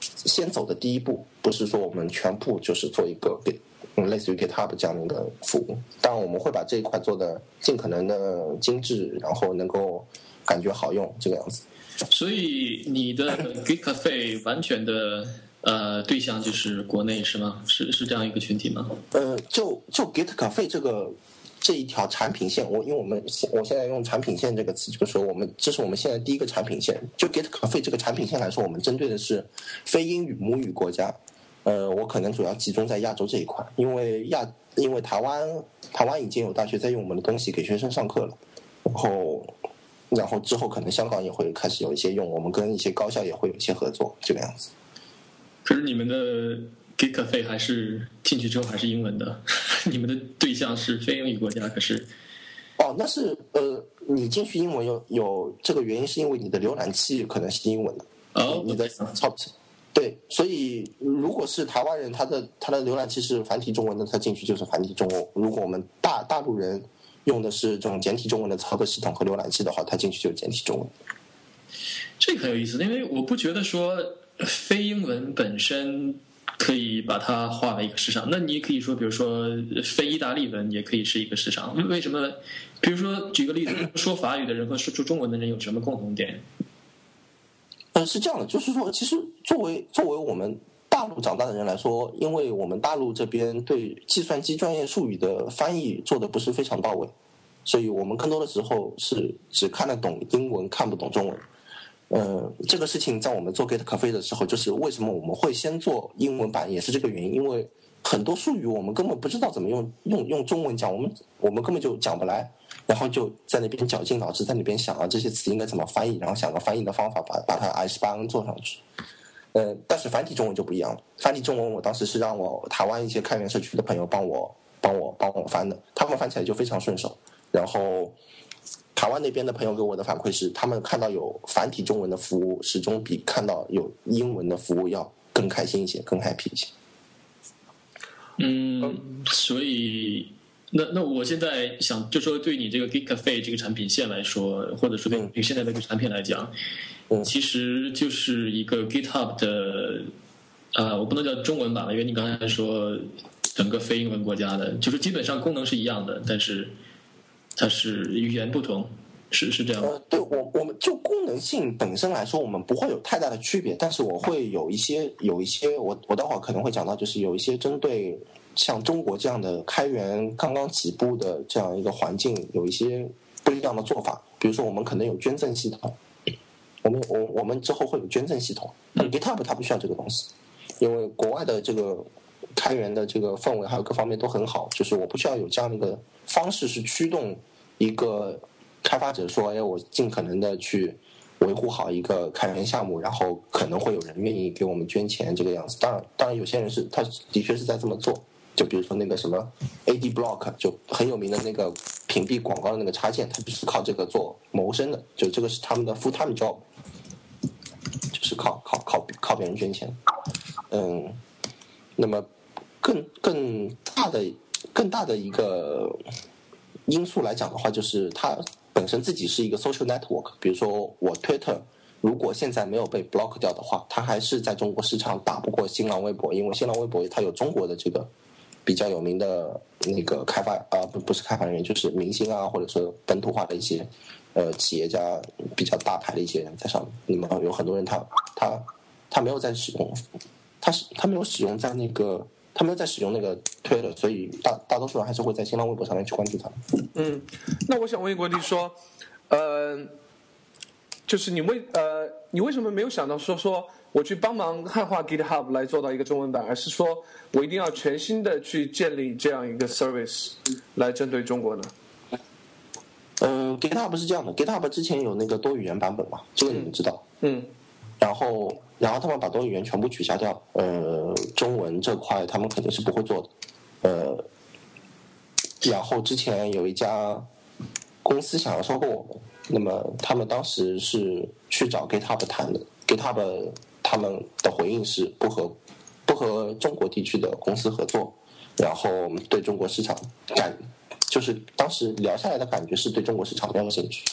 先走的第一步，不是说我们全部就是做一个给类似于 GitHub 这样的一个服务。但，我们会把这一块做的尽可能的精致，然后能够感觉好用这个样子。所以，你的 Git Cafe 完全的。呃，对象就是国内是吗？是是这样一个群体吗？呃，就就 Git Cafe 这个这一条产品线，我因为我们现我现在用产品线这个词，就是说我们这是我们现在第一个产品线。就 Git Cafe 这个产品线来说，我们针对的是非英语母语国家。呃，我可能主要集中在亚洲这一块，因为亚因为台湾台湾已经有大学在用我们的东西给学生上课了，然后然后之后可能香港也会开始有一些用，我们跟一些高校也会有一些合作，这个样子。可是你们的 Git Cafe 还是进去之后还是英文的，你们的对象是非英语国家。可是，哦，那是呃，你进去英文有有这个原因，是因为你的浏览器可能是英文的。哦，你的 top 对，所以如果是台湾人，他的他的浏览器是繁体中文的，他进去就是繁体中文。如果我们大大陆人用的是这种简体中文的操作系统和浏览器的话，他进去就是简体中文。这个很有意思，因为我不觉得说。非英文本身可以把它划为一个市场，那你可以说，比如说非意大利文也可以是一个市场。为什么？比如说举个例子，说法语的人和说说中文的人有什么共同点？呃，是这样的，就是说，其实作为作为我们大陆长大的人来说，因为我们大陆这边对计算机专业术语的翻译做的不是非常到位，所以我们更多的时候是只看得懂英文，看不懂中文。呃，这个事情在我们做 Git Cafe 的时候，就是为什么我们会先做英文版，也是这个原因。因为很多术语我们根本不知道怎么用用用中文讲，我们我们根本就讲不来，然后就在那边绞尽脑汁在那边想啊这些词应该怎么翻译，然后想个翻译的方法，把把它 S 八 N 做上去。呃，但是繁体中文就不一样了。繁体中文我当时是让我台湾一些开源社区的朋友帮我帮我帮我翻的，他们翻起来就非常顺手，然后。台湾那边的朋友给我的反馈是，他们看到有繁体中文的服务，始终比看到有英文的服务要更开心一些，更 happy 一些。嗯，所以那那我现在想就说，对你这个 Git Cafe 这个产品线来说，或者说对你现在这个产品来讲，嗯，其实就是一个 GitHub 的，呃，我不能叫中文版了，因为你刚才说整个非英文国家的，就是基本上功能是一样的，但是。它是语言不同，是是这样。呃，对我我们就功能性本身来说，我们不会有太大的区别，但是我会有一些有一些，我我待会儿可能会讲到，就是有一些针对像中国这样的开源刚刚起步的这样一个环境，有一些不一样的做法。比如说，我们可能有捐赠系统，我们我我们之后会有捐赠系统。GitHub 它不需要这个东西，因为国外的这个开源的这个氛围还有各方面都很好，就是我不需要有这样的一个方式是驱动。一个开发者说：“哎，我尽可能的去维护好一个开源项目，然后可能会有人愿意给我们捐钱，这个样子。当然，当然有些人是他的确是在这么做。就比如说那个什么 AD Block，就很有名的那个屏蔽广告的那个插件，他就是靠这个做谋生的。就这个是他们的 full time job，就是靠靠靠靠别人捐钱。嗯，那么更更大的更大的一个。”因素来讲的话，就是它本身自己是一个 social network。比如说，我 Twitter 如果现在没有被 block 掉的话，它还是在中国市场打不过新浪微博，因为新浪微博它有中国的这个比较有名的那个开发啊，不不是开发人员，就是明星啊，或者说本土化的一些呃企业家比较大牌的一些人在上面。那么有很多人他他他没有在使用，他是他没有使用在那个。他们在使用那个推了，所以大大多数人还是会在新浪微博上面去关注他。嗯，那我想问一个问题，说，呃，就是你为呃，你为什么没有想到说说我去帮忙汉化 GitHub 来做到一个中文版，而是说我一定要全新的去建立这样一个 service 来针对中国呢？嗯，GitHub 是这样的，GitHub 之前有那个多语言版本嘛，这个你们知道。嗯。然后，然后他们把多语言全部取消掉，呃，中文这块他们肯定是不会做的，呃，然后之前有一家公司想要收购我们，那么他们当时是去找 GitHub 谈的，GitHub 他们的回应是不和不和中国地区的公司合作，然后对中国市场感就是当时聊下来的感觉是对中国市场没有兴趣。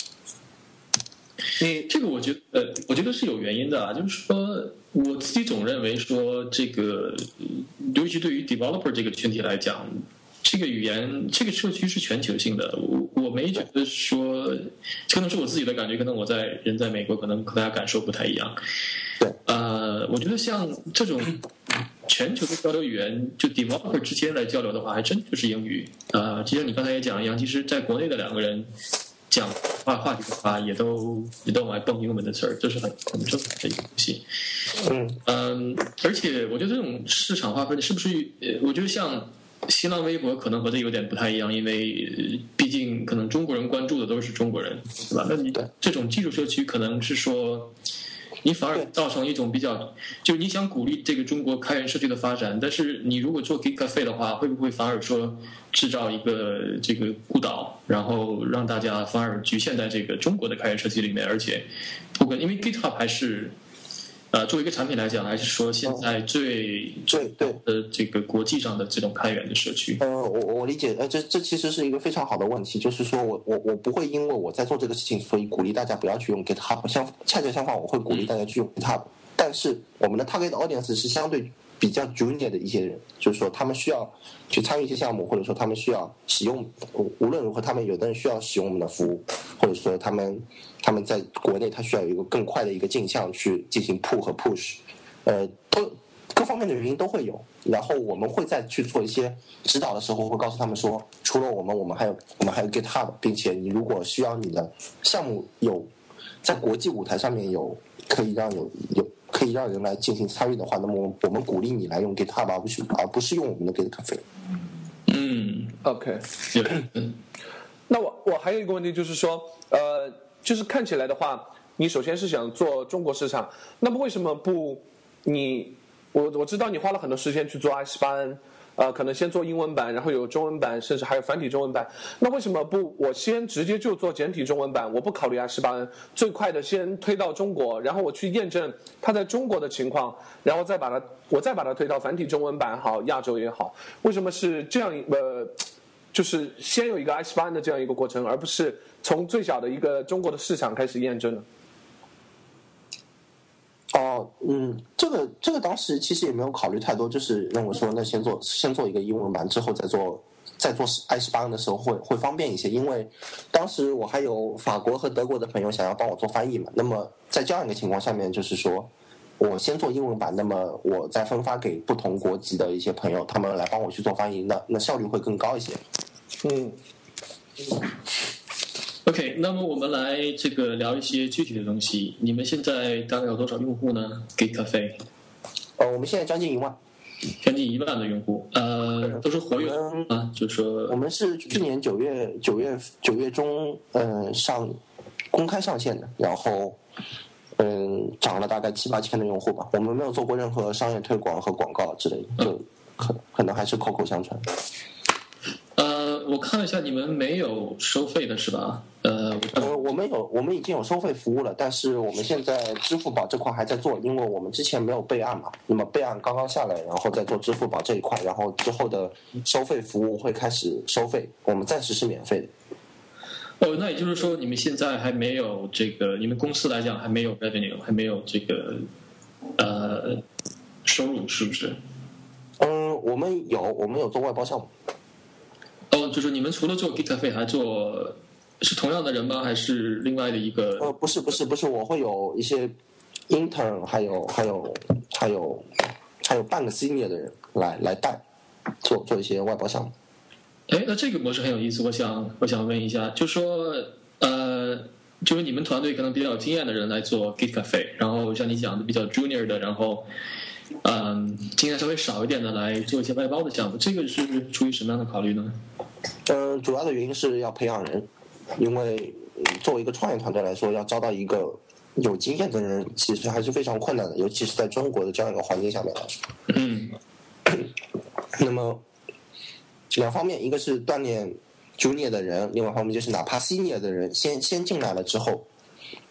你这个我觉得，呃，我觉得是有原因的啊，就是说我自己总认为说这个，尤其对于 developer 这个群体来讲。这个语言，这个社区是全球性的。我我没觉得说，可能是我自己的感觉，可能我在人在美国，可能和大家感受不太一样。对，呃，我觉得像这种 全球的交流语言，就 developer 之间来交流的话，还真就是英语。呃，就像你刚才也讲一样，其实在国内的两个人讲话话题的话，也都也都往外蹦英文的词儿，这是很很正常的一个东西。嗯嗯，而且我觉得这种市场划分是不是？呃，我觉得像。新浪微博可能和这有点不太一样，因为毕竟可能中国人关注的都是中国人，对吧？那你这种技术社区可能是说，你反而造成一种比较，就是你想鼓励这个中国开源社区的发展，但是你如果做 Git Cafe 的话，会不会反而说制造一个这个孤岛，然后让大家反而局限在这个中国的开源社区里面？而且，不管因为 GitHub 还是。呃，作为一个产品来讲，还是说现在最最对呃这个国际上的这种开源的社区。呃，我我理解，呃，这这其实是一个非常好的问题，就是说我我我不会因为我在做这个事情，所以鼓励大家不要去用 GitHub，相恰恰相反，我会鼓励大家去用 GitHub。但是我们的 target audience 是相对。比较 junior 的一些人，就是说他们需要去参与一些项目，或者说他们需要使用，无论如何，他们有的人需要使用我们的服务，或者说他们他们在国内他需要有一个更快的一个镜像去进行 pull 和 push，呃，都各方面的原因都会有。然后我们会再去做一些指导的时候，会告诉他们说，除了我们，我们还有我们还有 GitHub，并且你如果需要你的项目有在国际舞台上面有可以让有有。可以让人来进行参与的话，那么我们鼓励你来用 GitHub，而不是而不是用我们的 GitCafe。嗯，OK。那我我还有一个问题就是说，呃，就是看起来的话，你首先是想做中国市场，那么为什么不你我我知道你花了很多时间去做 i 十八 N。呃，可能先做英文版，然后有中文版，甚至还有繁体中文版。那为什么不我先直接就做简体中文版？我不考虑 i 十八 N，最快的先推到中国，然后我去验证它在中国的情况，然后再把它我再把它推到繁体中文版好，亚洲也好。为什么是这样一？呃，就是先有一个 i 十八 N 的这样一个过程，而不是从最小的一个中国的市场开始验证呢？哦，嗯，这个这个当时其实也没有考虑太多，就是认为说那先做先做一个英文版，之后再做再做 i 十八的时候会会方便一些，因为当时我还有法国和德国的朋友想要帮我做翻译嘛。那么在这样一个情况下面，就是说我先做英文版，那么我再分发给不同国籍的一些朋友，他们来帮我去做翻译，那那效率会更高一些。嗯。OK，那么我们来这个聊一些具体的东西。你们现在大概有多少用户呢？Git Cafe？呃，我们现在将近一万，将近一万的用户，呃，都是活跃啊，就是说我们是去年九月九月九月中，嗯，上公开上线的，然后嗯，涨了大概七八千的用户吧。我们没有做过任何商业推广和广告之类的，就可可能还是口口相传。我看了一下，你们没有收费的是吧？呃，我我们有，我们已经有收费服务了，但是我们现在支付宝这块还在做，因为我们之前没有备案嘛。那么备案刚刚下来，然后再做支付宝这一块，然后之后的收费服务会开始收费。我们暂时是免费的。哦，那也就是说，你们现在还没有这个，你们公司来讲还没有 revenue，还没有这个呃收入，是不是？嗯，我们有，我们有做外包项目。哦，就是你们除了做 Git Cafe 还做，是同样的人吗？还是另外的一个？呃，不是，不是，不是，我会有一些 intern，还有，还有，还有，还有半个 senior 的人来来带，做做一些外包项目。哎，那这个模式很有意思，我想我想问一下，就说呃，就是你们团队可能比较有经验的人来做 Git Cafe，然后像你讲的比较 junior 的，然后。嗯，经验稍微少一点的来做一些外包的项目，这个是出于什么样的考虑呢？嗯，主要的原因是要培养人，因为作为一个创业团队来说，要招到一个有经验的人，其实还是非常困难的，尤其是在中国的这样一个环境下面来说。嗯。那么两方面，一个是锻炼 junior 的人，另外一方面就是哪怕 senior 的人先先进来了之后，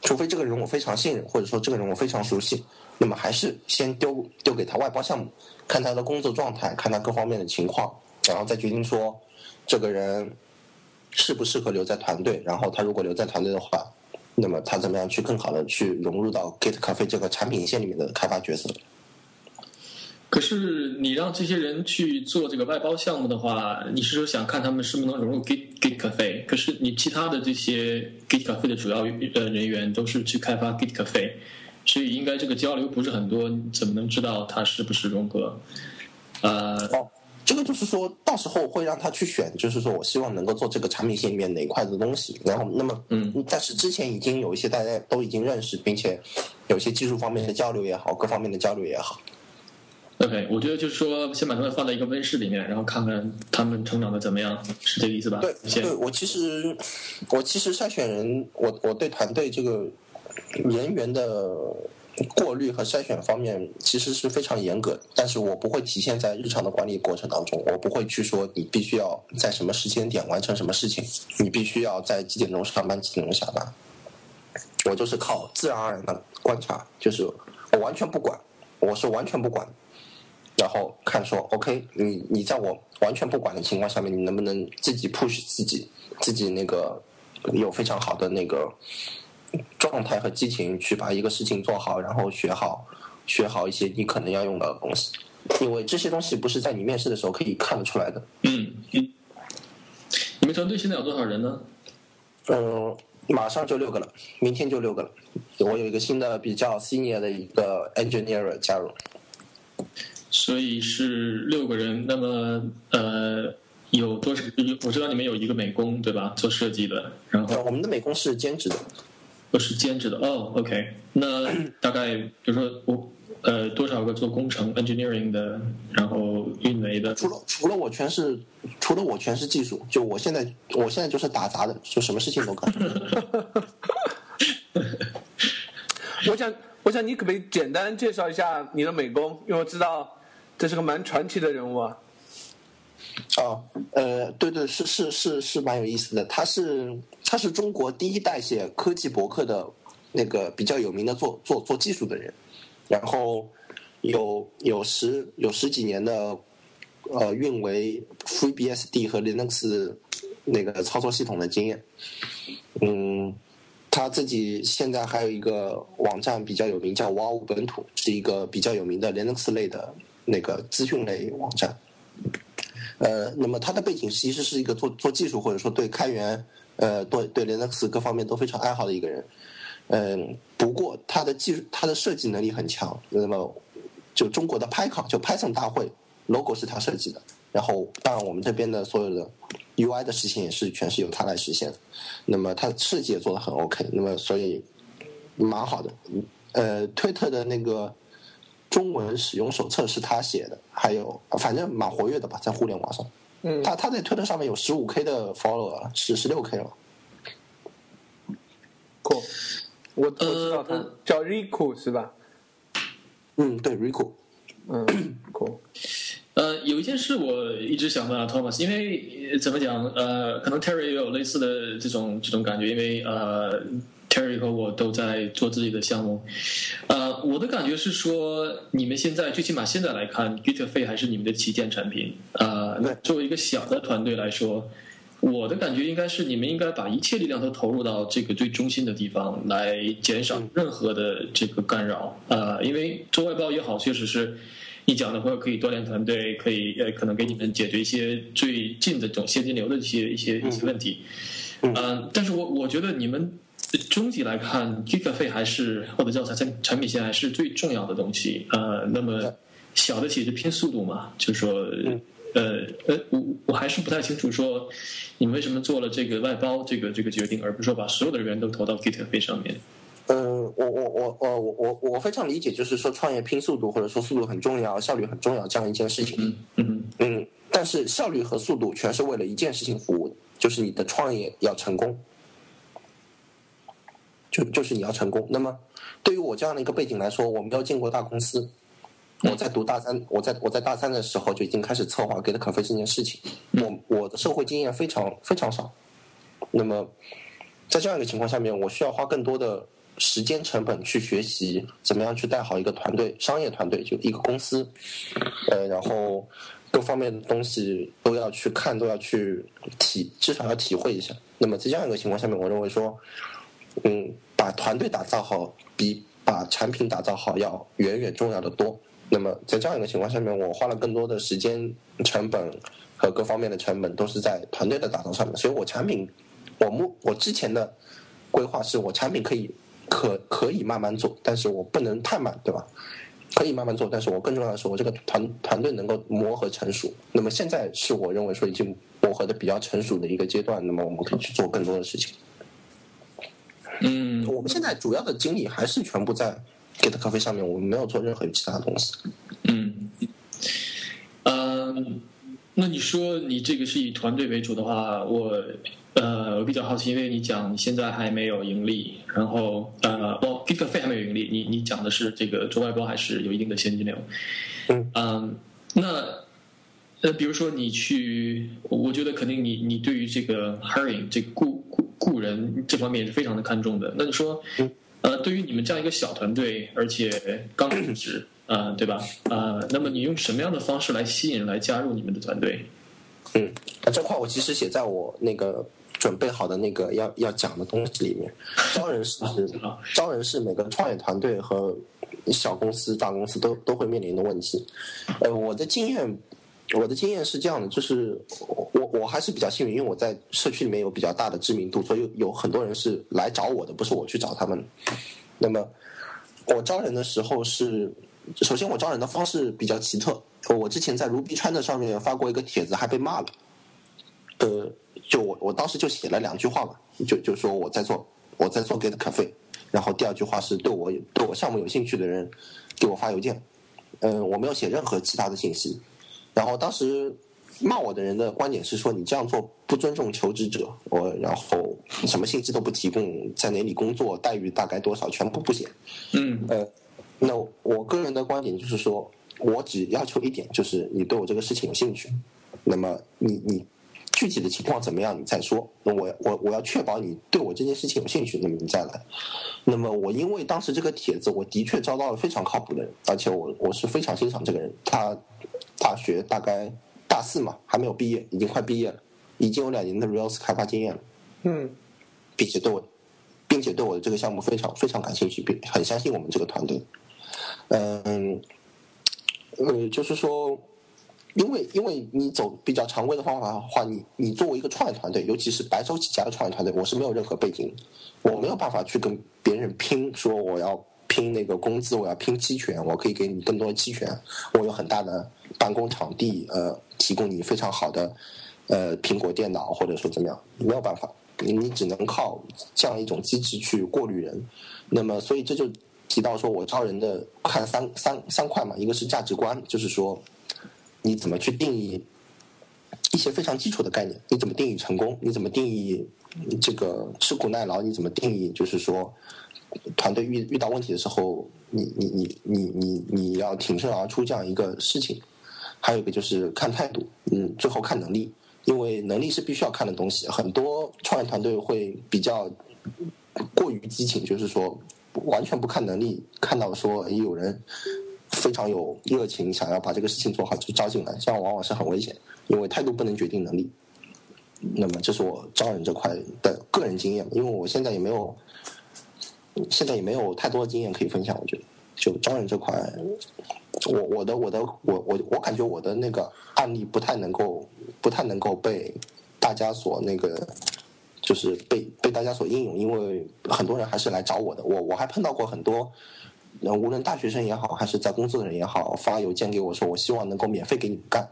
除非这个人我非常信任，或者说这个人我非常熟悉，那么还是先丢丢给他外包项目，看他的工作状态，看他各方面的情况，然后再决定说这个人适不适合留在团队，然后他如果留在团队的话，那么他怎么样去更好的去融入到 Git 咖啡这个产品线里面的开发角色？可是你让这些人去做这个外包项目的话，你是说想看他们是不是能融入 Git Git Cafe？可是你其他的这些 Git Cafe 的主要呃人员都是去开发 Git Cafe，所以应该这个交流不是很多，你怎么能知道他是不是融合？呃，哦，这个就是说到时候会让他去选，就是说我希望能够做这个产品线里面哪一块的东西，然后那么嗯，但是之前已经有一些大家都已经认识，并且有一些技术方面的交流也好，各方面的交流也好。OK，我觉得就是说，先把他们放在一个温室里面，然后看看他们成长的怎么样，是这个意思吧？对，对我其实我其实筛选人，我我对团队这个人员的过滤和筛选方面其实是非常严格，但是我不会体现在日常的管理过程当中，我不会去说你必须要在什么时间点完成什么事情，你必须要在几点钟上班，几点钟下班。我就是靠自然而然的观察，就是我完全不管，我是完全不管。然后看说，OK，你你在我完全不管的情况下面，你能不能自己 push 自己，自己那个有非常好的那个状态和激情去把一个事情做好，然后学好，学好一些你可能要用到的东西，因为这些东西不是在你面试的时候可以看得出来的。嗯嗯。你们团队现在有多少人呢？嗯，马上就六个了，明天就六个了。我有一个新的比较 senior 的一个 engineer 加入。所以是六个人，那么呃，有多少？我知道你们有一个美工对吧？做设计的，然后呃我们的美工是兼职的，都是兼职的。哦，OK，那大概比如说我呃多少个做工程 engineering 的，然后运维的，除了除了我全是除了我全是技术，就我现在我现在就是打杂的，就什么事情都干。我想，我想你可不可以简单介绍一下你的美工？因为我知道这是个蛮传奇的人物啊。哦，呃，对对，是是是是蛮有意思的。他是他是中国第一代写科技博客的那个比较有名的做做做技术的人，然后有有十有十几年的呃运维 FreeBSD 和 Linux 那个操作系统的经验。嗯，他自己现在还有一个网站比较有名，叫 Wow 本土，是一个比较有名的 Linux 类的那个资讯类网站。呃，那么他的背景其实是一个做做技术或者说对开源，呃，对对 Linux 各方面都非常爱好的一个人。嗯，不过他的技术他的设计能力很强。那么就中国的 PyCon 就 Python 大会 logo 是他设计的，然后当然我们这边的所有的 UI 的事情也是全是由他来实现的。那么他设计也做得很 OK，那么所以蛮好的。呃，推特的那个。中文使用手册是他写的，还有反正蛮活跃的吧，在互联网上。嗯，他他在推特上面有十五 K 的 follower，十十六 K 了。酷，我我知道他、呃叫 Riku 是吧？嗯，对，Rico。嗯，酷。呃，有一件事我一直想问啊，Thomas，因为呃怎么讲，呃，可能 Terry 也有类似的这种这种感觉，因为呃，Terry 和我都在做自己的项目，呃，我的感觉是说，你们现在最起码现在来看，GitFay 还是你们的旗舰产品，呃，那作为一个小的团队来说，我的感觉应该是你们应该把一切力量都投入到这个最中心的地方，来减少任何的这个干扰。呃，因为做外包也好，确实是你讲的话可以锻炼团队，可以呃可能给你们解决一些最近的这种现金流的一些一些一些问题。嗯。呃，但是我我觉得你们终极来看，GitFay 还是或者叫产产产品线还是最重要的东西。呃，那么小的企业就拼速度嘛，就是说。嗯呃呃，我我还是不太清楚说你们为什么做了这个外包这个这个决定，而不是说把所有的人都投到 GitFay 上面。嗯，我我我我我我我非常理解，就是说创业拼速度，或者说速度很重要，效率很重要这样一件事情。嗯嗯嗯，但是效率和速度全是为了一件事情服务的，就是你的创业要成功，就就是你要成功。那么对于我这样的一个背景来说，我没有进过大公司，我在读大三，我在我在大三的时候就已经开始策划 Git 可飞这件事情。我我的社会经验非常非常少，那么在这样一个情况下面，我需要花更多的时间成本去学习怎么样去带好一个团队，商业团队就一个公司，呃，然后各方面的东西都要去看，都要去体，至少要体会一下。那么在这样一个情况下面，我认为说，嗯，把团队打造好比把产品打造好要远远重要的多。那么在这样一个情况下面，我花了更多的时间成本和各方面的成本都是在团队的打造上面，所以我产品，我目我之前的规划是我产品可以可可以慢慢做，但是我不能太慢，对吧？可以慢慢做，但是我更重要的是我这个团团队能够磨合成熟。那么现在是我认为说已经磨合的比较成熟的一个阶段，那么我们可以去做更多的事情。嗯，我们现在主要的精力还是全部在。咖啡上面，我们没有做任何其他东西。嗯，呃，那你说你这个是以团队为主的话，我呃我比较好奇，因为你讲你现在还没有盈利，然后呃，哦，Get 咖啡还没有盈利，你你讲的是这个做外包还是有一定的现金流？嗯，嗯，那呃，比如说你去，我觉得肯定你你对于这个 hiring 这雇雇雇人这方面是非常的看重的。那你说？呃，对于你们这样一个小团队，而且刚入职，啊，对吧？啊，那么你用什么样的方式来吸引人来加入你们的团队？嗯，这块我其实写在我那个准备好的那个要要讲的东西里面。招人是招人是每个创业团队和小公司、大公司都都会面临的问题。呃，我的经验。我的经验是这样的，就是我我还是比较幸运，因为我在社区里面有比较大的知名度，所以有很多人是来找我的，不是我去找他们。那么我招人的时候是，首先我招人的方式比较奇特。我之前在卢比川的上面发过一个帖子，还被骂了。呃，就我我当时就写了两句话嘛，就就说我在做我在做 Get Cafe，然后第二句话是对我对我项目有兴趣的人给我发邮件。嗯，我没有写任何其他的信息。然后当时骂我的人的观点是说你这样做不尊重求职者，我然后什么信息都不提供，在哪里工作，待遇大概多少，全部不写。嗯，呃，那我个人的观点就是说，我只要求一点，就是你对我这个事情有兴趣。那么你你具体的情况怎么样，你再说。那我我我要确保你对我这件事情有兴趣，那么你再来。那么我因为当时这个帖子，我的确招到了非常靠谱的人，而且我我是非常欣赏这个人，他。大学大概大四嘛，还没有毕业，已经快毕业了，已经有两年的 Rails 开发经验了。嗯，并且对我，并且对我的这个项目非常非常感兴趣，并很相信我们这个团队。嗯，呃，就是说，因为因为你走比较常规的方法的话，你你作为一个创业团队，尤其是白手起家的创业团队，我是没有任何背景，我没有办法去跟别人拼，说我要。拼那个工资，我要拼期权，我可以给你更多的期权。我有很大的办公场地，呃，提供你非常好的呃苹果电脑，或者说怎么样，没有办法，你你只能靠这样一种机制去过滤人。那么，所以这就提到说我招人的看三三三块嘛，一个是价值观，就是说你怎么去定义一些非常基础的概念，你怎么定义成功，你怎么定义这个吃苦耐劳，你怎么定义就是说。团队遇遇到问题的时候，你你你你你你要挺身而出这样一个事情，还有一个就是看态度，嗯，最后看能力，因为能力是必须要看的东西。很多创业团队会比较过于激情，就是说完全不看能力，看到说有人非常有热情，想要把这个事情做好就招进来，这样往往是很危险，因为态度不能决定能力。那么这是我招人这块的个人经验，因为我现在也没有。现在也没有太多的经验可以分享，我觉得就招人这块，我我的我的我我我感觉我的那个案例不太能够不太能够被大家所那个就是被被大家所应用，因为很多人还是来找我的，我我还碰到过很多，无论大学生也好，还是在工作的人也好，发邮件给我说，我希望能够免费给你们干。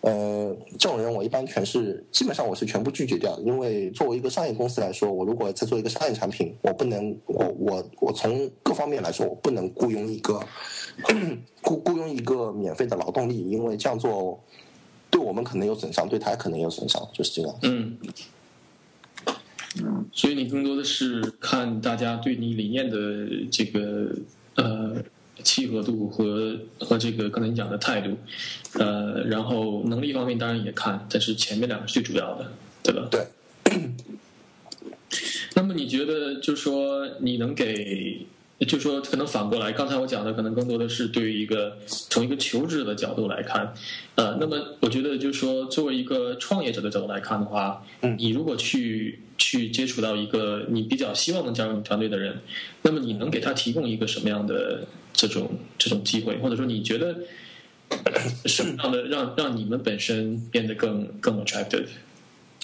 呃，这种人我一般全是基本上我是全部拒绝掉，因为作为一个商业公司来说，我如果在做一个商业产品，我不能，我我我从各方面来说，我不能雇佣一个 雇雇佣一个免费的劳动力，因为这样做对我们可能有损伤，对他可能有损伤，就是这样。嗯，所以你更多的是看大家对你理念的这个呃契合度和和这个刚才你讲的态度，呃，然后能力方面当然也看，但是前面两个是最主要的，对吧？对。那么你觉得，就说你能给？就说可能反过来，刚才我讲的可能更多的是对于一个从一个求职者的角度来看，呃，那么我觉得就是说，作为一个创业者的角度来看的话，嗯，你如果去去接触到一个你比较希望能加入你团队的人，那么你能给他提供一个什么样的这种这种机会，或者说你觉得什么样的让让你们本身变得更更 attractive？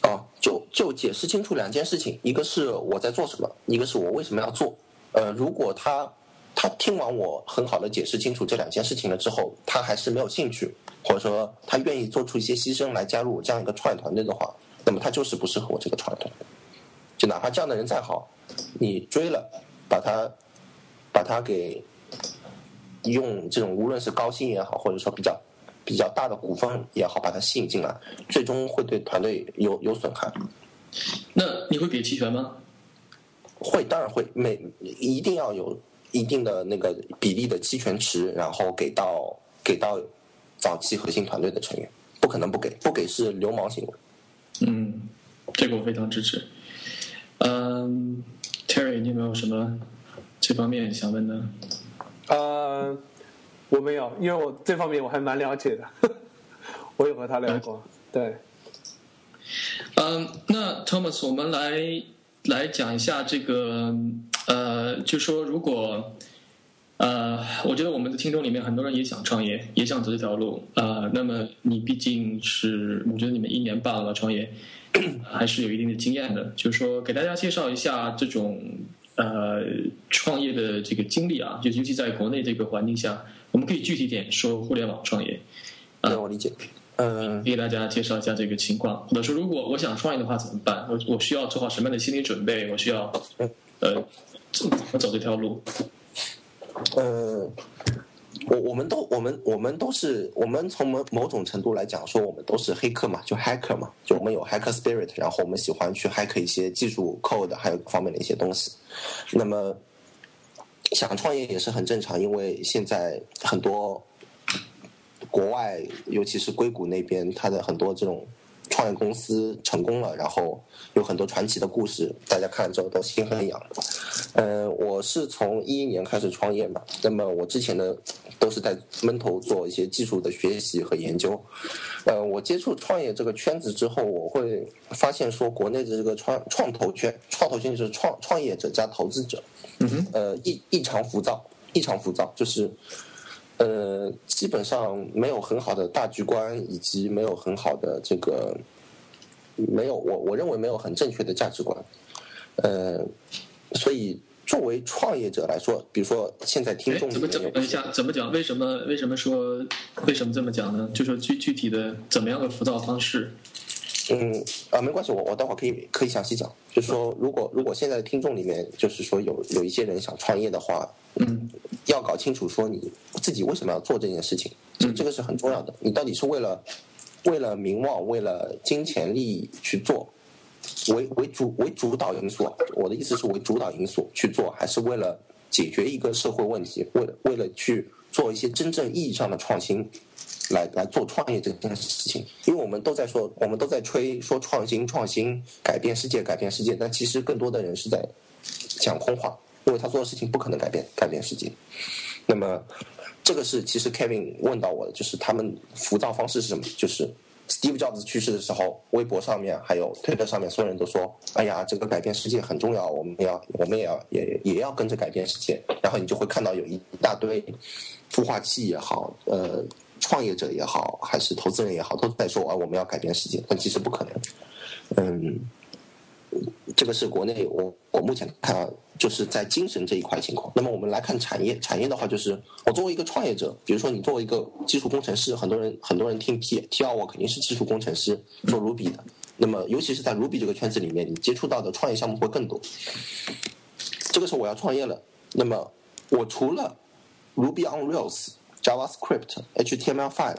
哦，就就解释清楚两件事情，一个是我在做什么，一个是我为什么要做。呃，如果他他听完我很好的解释清楚这两件事情了之后，他还是没有兴趣，或者说他愿意做出一些牺牲来加入我这样一个创业团队的话，那么他就是不适合我这个创业团队。就哪怕这样的人再好，你追了，把他把他给用这种无论是高薪也好，或者说比较比较大的股份也好，把他吸引进来，最终会对团队有有损害。那你会给期权吗？会，当然会，每一定要有一定的那个比例的期权池，然后给到给到早期核心团队的成员，不可能不给，不给是流氓行为。嗯，这个我非常支持。嗯，Terry，你有没有什么这方面想问的？呃，我没有，因为我这方面我还蛮了解的，我有和他聊过。对。嗯，那 Thomas，我们来。来讲一下这个，呃，就说如果，呃，我觉得我们的听众里面很多人也想创业，也想走这条路，啊，那么你毕竟是，我觉得你们一年半了创业，还是有一定的经验的，就是说给大家介绍一下这种呃创业的这个经历啊，就尤其在国内这个环境下，我们可以具体点说互联网创业，啊，我理解。嗯，给大家介绍一下这个情况，或者说，如果我想创业的话怎么办？我我需要做好什么样的心理准备？我需要呃怎么走这条路？呃，我我们都我们我们都是我们从某某种程度来讲说，我们都是黑客嘛，就 hacker 嘛，就我们有 hacker spirit，然后我们喜欢去 hack 一些技术 code 还有各方面的一些东西。那么想创业也是很正常，因为现在很多。国外，尤其是硅谷那边，它的很多这种创业公司成功了，然后有很多传奇的故事，大家看了之后都心很痒。嗯，我是从一一年开始创业嘛，那么我之前的都是在闷头做一些技术的学习和研究。呃，我接触创业这个圈子之后，我会发现说，国内的这个创创投圈，创投圈就是创创业者加投资者，嗯哼，呃，异异常浮躁，异常浮躁，就是。呃，基本上没有很好的大局观，以及没有很好的这个，没有我我认为没有很正确的价值观。呃，所以作为创业者来说，比如说现在听众怎么讲？等一下，怎么讲？为什么为什么说为什么这么讲呢？就说具具体的怎么样的辅导方式？嗯啊，没关系，我我待会儿可以可以详细讲。就是说，如果如果现在的听众里面，就是说有有一些人想创业的话。嗯，要搞清楚说你自己为什么要做这件事情，这这个是很重要的。你到底是为了为了名望、为了金钱利益去做，为为主为主导因素。我的意思是为主导因素去做，还是为了解决一个社会问题，为了为了去做一些真正意义上的创新，来来做创业这件事情。因为我们都在说，我们都在吹说创新、创新改变世界、改变世界，但其实更多的人是在讲空话。因为他做的事情不可能改变改变世界，那么这个是其实 Kevin 问到我的，就是他们浮躁方式是什么？就是 Steve Jobs 去世的时候，微博上面还有推特上面，所有人都说：“哎呀，这个改变世界很重要，我们要我们也要也也要跟着改变世界。”然后你就会看到有一大堆孵化器也好，呃，创业者也好，还是投资人也好，都在说：“啊，我们要改变世界。”但其实不可能。嗯，这个是国内我我目前看。就是在精神这一块情况。那么我们来看产业，产业的话，就是我作为一个创业者，比如说你作为一个技术工程师，很多人很多人听 T T 二，我肯定是技术工程师，做 Ruby 的。那么尤其是在 Ruby 这个圈子里面，你接触到的创业项目会更多。这个时候我要创业了，那么我除了 Ruby on Rails、JavaScript、HTML5，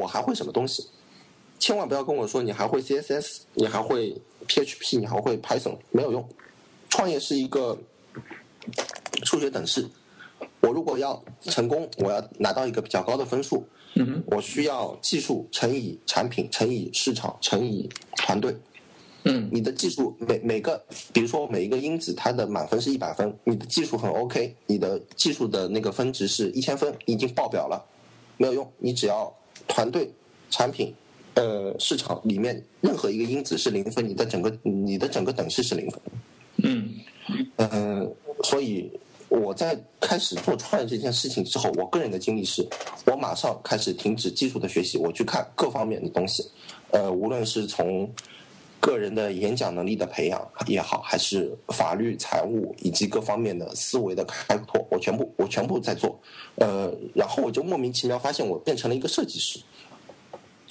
我还会什么东西？千万不要跟我说你还会 CSS，你还会 PHP，你还会 Python，没有用。创业是一个数学等式，我如果要成功，我要拿到一个比较高的分数，我需要技术乘以产品乘以市场乘以团队。嗯你的技术每每个，比如说每一个因子，它的满分是一百分，你的技术很 OK，你的技术的那个分值是一千分，已经爆表了，没有用。你只要团队、产品、呃市场里面任何一个因子是零分，你的整个你的整个等式是零分。嗯嗯，所以我在开始做创业这件事情之后，我个人的经历是，我马上开始停止技术的学习，我去看各方面的东西，呃，无论是从个人的演讲能力的培养也好，还是法律、财务以及各方面的思维的开拓，我全部我全部在做，呃，然后我就莫名其妙发现我变成了一个设计师。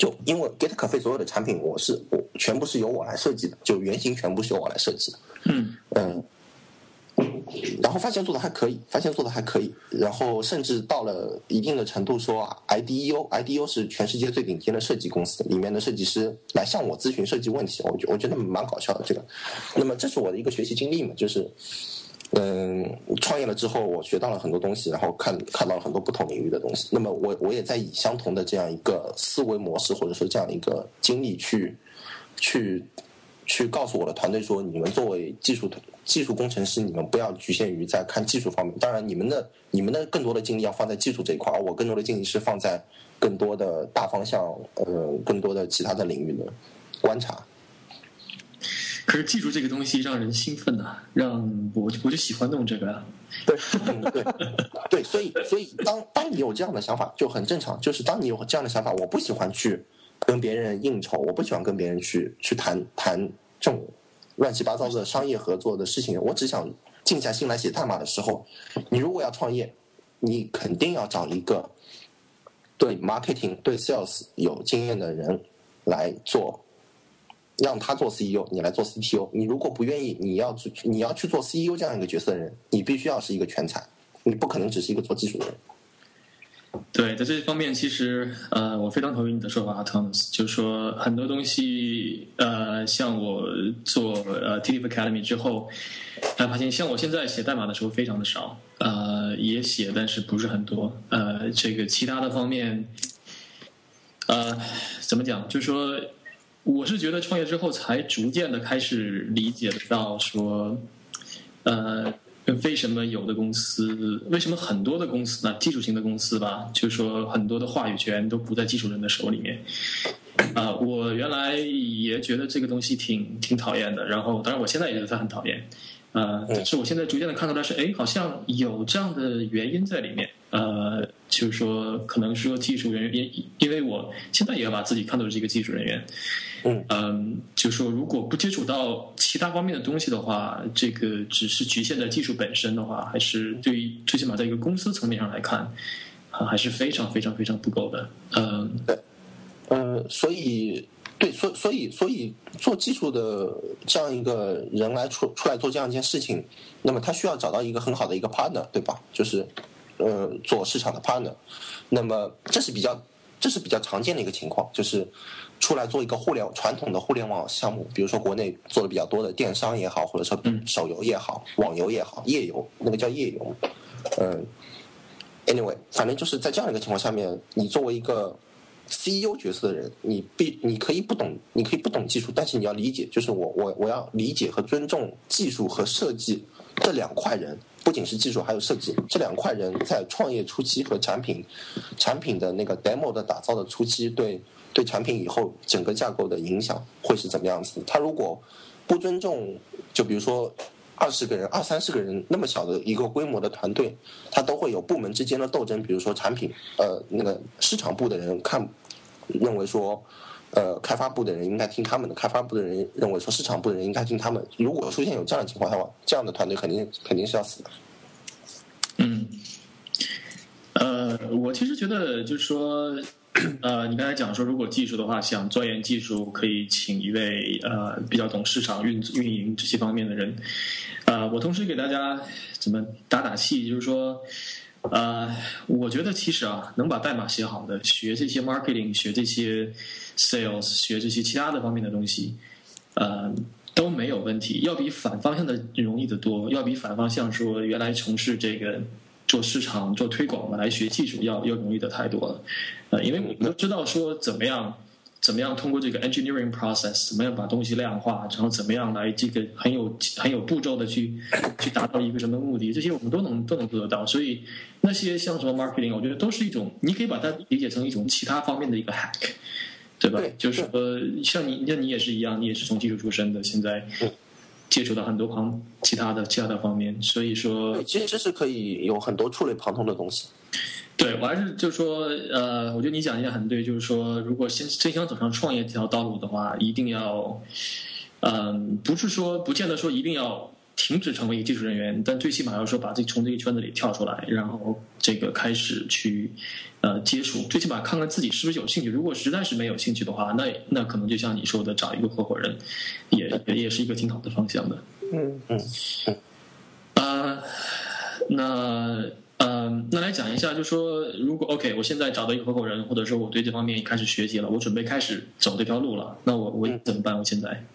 就因为 Get Cafe 所有的产品，我是我全部是由我来设计的，就原型全部是由我来设计的。嗯嗯，然后发现做的还可以，发现做的还可以，然后甚至到了一定的程度说，IDEO，IDEO 是全世界最顶尖的设计公司，里面的设计师来向我咨询设计问题，我觉我觉得蛮搞笑的这个。那么这是我的一个学习经历嘛，就是。嗯，创业了之后，我学到了很多东西，然后看看到了很多不同领域的东西。那么我我也在以相同的这样一个思维模式，或者说这样一个经历去去去告诉我的团队说，你们作为技术技术工程师，你们不要局限于在看技术方面。当然，你们的你们的更多的精力要放在技术这一块，而我更多的精力是放在更多的大方向，呃，更多的其他的领域的观察。可是记住这个东西让人兴奋呐、让我我就喜欢弄这个啊。对，对，对，所以，所以当当你有这样的想法，就很正常。就是当你有这样的想法，我不喜欢去跟别人应酬，我不喜欢跟别人去去谈谈这种乱七八糟的商业合作的事情。我只想静下心来写代码的时候，你如果要创业，你肯定要找一个对 marketing、对 sales 有经验的人来做。让他做 CEO，你来做 CTO。你如果不愿意，你要去你要去做 CEO 这样一个角色的人，你必须要是一个全才，你不可能只是一个做技术的人。对，在这方面，其实呃，我非常同意你的说法，Thomas，就是说很多东西，呃，像我做呃 t d Academy 之后，才发现，像我现在写代码的时候非常的少，呃，也写，但是不是很多，呃，这个其他的方面，呃，怎么讲？就是说，我是觉得创业之后才逐渐的开始理解到说，呃。为什么有的公司，为什么很多的公司呢？技术型的公司吧，就是说很多的话语权都不在技术人的手里面。啊、我原来也觉得这个东西挺挺讨厌的，然后当然我现在也觉得它很讨厌。呃，但是我现在逐渐的看出来是，哎，好像有这样的原因在里面。呃，就是说，可能说技术人员，因因为我现在也要把自己看作是一个技术人员。嗯嗯，就说如果不接触到其他方面的东西的话，这个只是局限在技术本身的话，还是对于最起码在一个公司层面上来看，啊，还是非常非常非常不够的。嗯，呃，所以对，所所以所以做技术的这样一个人来出出来做这样一件事情，那么他需要找到一个很好的一个 partner，对吧？就是呃，做市场的 partner。那么这是比较这是比较常见的一个情况，就是出来做一个互联传统的互联网项目，比如说国内做的比较多的电商也好，或者说手游也好，网游也好，页游那个叫页游，嗯。Anyway，反正就是在这样一个情况下面，你作为一个 CEO 角色的人，你必你可以不懂，你可以不懂技术，但是你要理解，就是我我我要理解和尊重技术和设计这两块人，不仅是技术，还有设计这两块人在创业初期和产品产品的那个 demo 的打造的初期，对对产品以后整个架构的影响会是怎么样子？他如果不尊重，就比如说。二十个人、二三十个人那么小的一个规模的团队，他都会有部门之间的斗争。比如说产品，呃，那个市场部的人看认为说，呃，开发部的人应该听他们的，开发部的人认为说市场部的人应该听他们。如果出现有这样的情况的话，这样的团队肯定肯定是要死的。嗯，呃，我其实觉得就是说，呃，你刚才讲说，如果技术的话，想钻研技术，可以请一位呃比较懂市场运运营这些方面的人。呃，我同时给大家怎么打打气，就是说，呃，我觉得其实啊，能把代码写好的，学这些 marketing，学这些 sales，学这些其他的方面的东西，呃。都没有问题，要比反方向的容易得多，要比反方向说原来从事这个做市场、做推广的来学技术要要容易的太多了。呃，因为我们都知道说怎么样。怎么样通过这个 engineering process，怎么样把东西量化，然后怎么样来这个很有很有步骤的去去达到一个什么目的，这些我们都能都能做得到。所以那些像什么 marketing，我觉得都是一种，你可以把它理解成一种其他方面的一个 hack，对吧？就是说，像你，像你也是一样，你也是从技术出身的，现在接触到很多旁其他的其他的方面，所以说，其实是可以有很多触类旁通的东西。对，我还是就是说，呃，我觉得你讲一下很对，就是说，如果先真想走上创业这条道路的话，一定要，嗯，不是说不见得说一定要停止成为一个技术人员，但最起码要说把自己从这个圈子里跳出来，然后这个开始去呃接触，最起码看看自己是不是有兴趣。如果实在是没有兴趣的话，那那可能就像你说的，找一个合伙人，也也是一个挺好的方向的。嗯嗯嗯，啊，那。嗯，那来讲一下，就说如果 OK，我现在找到一个合伙人，或者说我对这方面开始学习了，我准备开始走这条路了，那我我怎么办？我现在，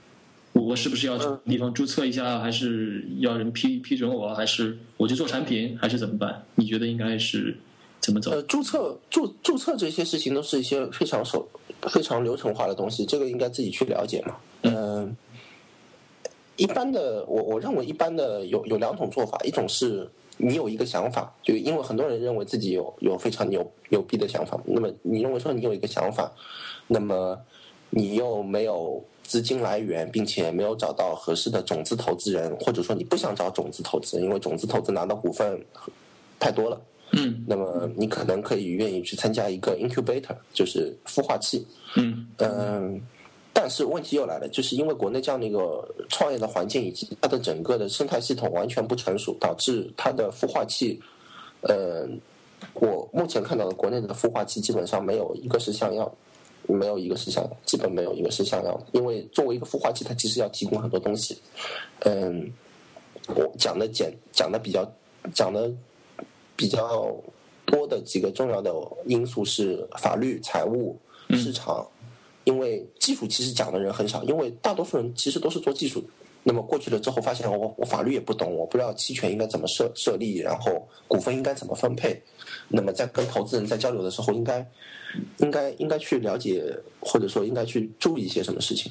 我是不是要去地方注册一下，还是要人批批准我，还是我去做产品，还是怎么办？你觉得应该是怎么走？呃，注册注注册这些事情都是一些非常手非常流程化的东西，这个应该自己去了解嘛。嗯，一般的，我我认为一般的有有两种做法，一种是。你有一个想法，就因为很多人认为自己有有非常牛牛逼的想法，那么你认为说你有一个想法，那么你又没有资金来源，并且没有找到合适的种子投资人，或者说你不想找种子投资人，因为种子投资拿到股份太多了，嗯，那么你可能可以愿意去参加一个 incubator，就是孵化器，嗯嗯。但是问题又来了，就是因为国内这样的一个创业的环境以及它的整个的生态系统完全不成熟，导致它的孵化器，呃，我目前看到的国内的孵化器基本上没有一个是像样，没有一个是像，基本没有一个是像样。因为作为一个孵化器，它其实要提供很多东西。嗯，我讲的简讲的比较讲的比较多的几个重要的因素是法律、财务、市场。因为技术其实讲的人很少，因为大多数人其实都是做技术的。那么过去了之后，发现我我法律也不懂，我不知道期权应该怎么设设立，然后股份应该怎么分配。那么在跟投资人在交流的时候，应该应该应该去了解，或者说应该去注意一些什么事情。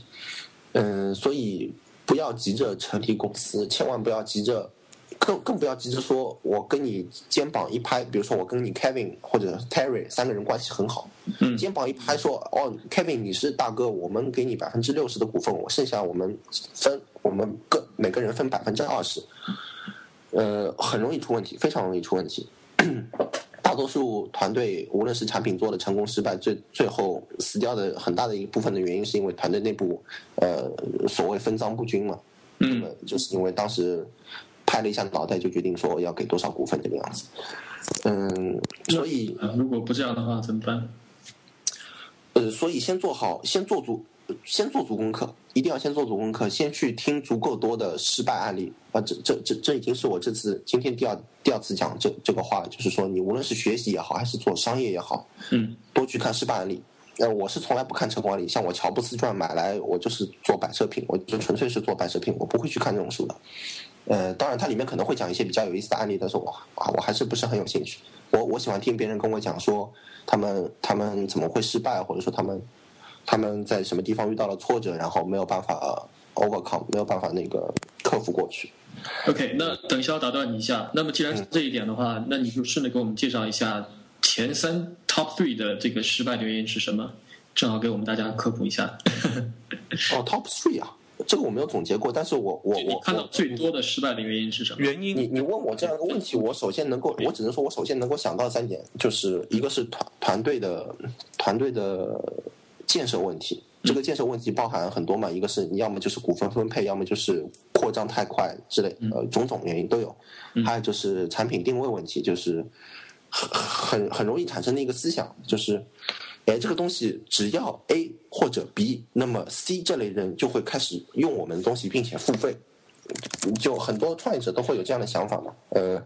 嗯，所以不要急着成立公司，千万不要急着。更更不要急着说，我跟你肩膀一拍，比如说我跟你 Kevin 或者 Terry 三个人关系很好，肩膀一拍说，哦，Kevin 你是大哥，我们给你百分之六十的股份，我剩下我们分，我们各每个人分百分之二十，呃，很容易出问题，非常容易出问题。大多数团队无论是产品做的成功失败，最最后死掉的很大的一部分的原因，是因为团队内部呃所谓分赃不均嘛，嗯，就是因为当时。拍了一下脑袋，就决定说要给多少股份这个样子。嗯，所以如果不这样的话怎么办？呃，所以先做好，先做足，先做足功课，一定要先做足功课，先去听足够多的失败案例啊！这这这这已经是我这次今天第二第二次讲这这个话了，就是说你无论是学习也好，还是做商业也好，嗯，多去看失败案例。呃，我是从来不看成功案例，像我乔布斯传买来，我就是做摆设品，我就纯粹是做摆设品，我不会去看这种书的。呃，当然，它里面可能会讲一些比较有意思的案例，但是我啊，我还是不是很有兴趣。我我喜欢听别人跟我讲说，他们他们怎么会失败，或者说他们他们在什么地方遇到了挫折，然后没有办法 overcome，没有办法那个克服过去。OK，那等一下打断你一下。那么既然是这一点的话，那你就顺着给我们介绍一下前三 top three 的这个失败的原因是什么？正好给我们大家科普一下。哦，top three 啊。这个我没有总结过，但是我我我看到最多的失败的原因是什么？原因你你问我这样一个问题，我首先能够，我只能说我首先能够想到三点，就是一个是团团队的团队的建设问题，这个建设问题包含很多嘛，一个是你要么就是股份分配，要么就是扩张太快之类，呃，种种原因都有，还有就是产品定位问题，就是很很很容易产生的一个思想，就是。哎，这个东西只要 A 或者 B，那么 C 这类人就会开始用我们的东西，并且付费。就很多创业者都会有这样的想法嘛？呃，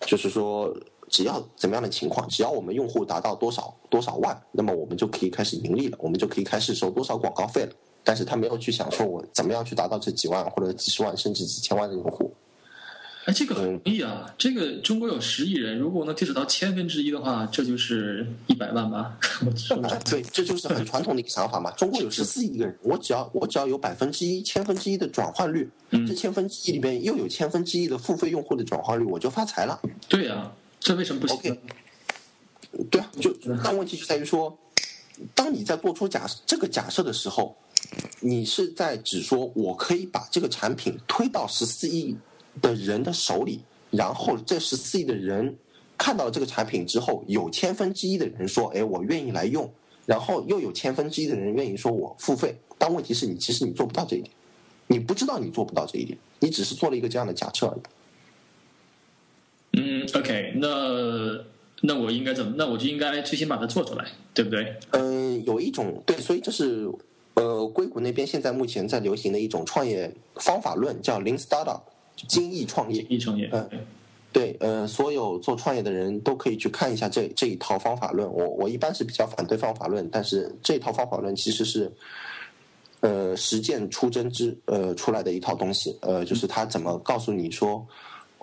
就是说，只要怎么样的情况，只要我们用户达到多少多少万，那么我们就可以开始盈利了，我们就可以开始收多少广告费了。但是他没有去想说，我怎么样去达到这几万或者几十万甚至几千万的用户。哎，这个很容易啊！这个中国有十亿人，如果能接触到千分之一的话，这就是一百万吧？对，这就是很传统的一个想法嘛。中国有十四亿个人，我只要我只要有百分之一、千分之一的转换率，这千分之一里面又有千分之一的付费用户的转换率，我就发财了。对呀，这为什么不行？对啊，就但问题就在于说，当你在做出假这个假设的时候，你是在指说我可以把这个产品推到十四亿。的人的手里，然后这十四亿的人看到了这个产品之后，有千分之一的人说：“哎，我愿意来用。”然后又有千分之一的人愿意说：“我付费。”但问题是你其实你做不到这一点，你不知道你做不到这一点，你只是做了一个这样的假设而已。嗯，OK，那那我应该怎么？那我就应该最先把它做出来，对不对？嗯，有一种对，所以这是呃，硅谷那边现在目前在流行的一种创业方法论，叫 Lean Startup。精益创业，益创业，嗯，对，呃，所有做创业的人都可以去看一下这这一套方法论。我我一般是比较反对方法论，但是这套方法论其实是，呃，实践出真知，呃，出来的一套东西。呃，就是他怎么告诉你说，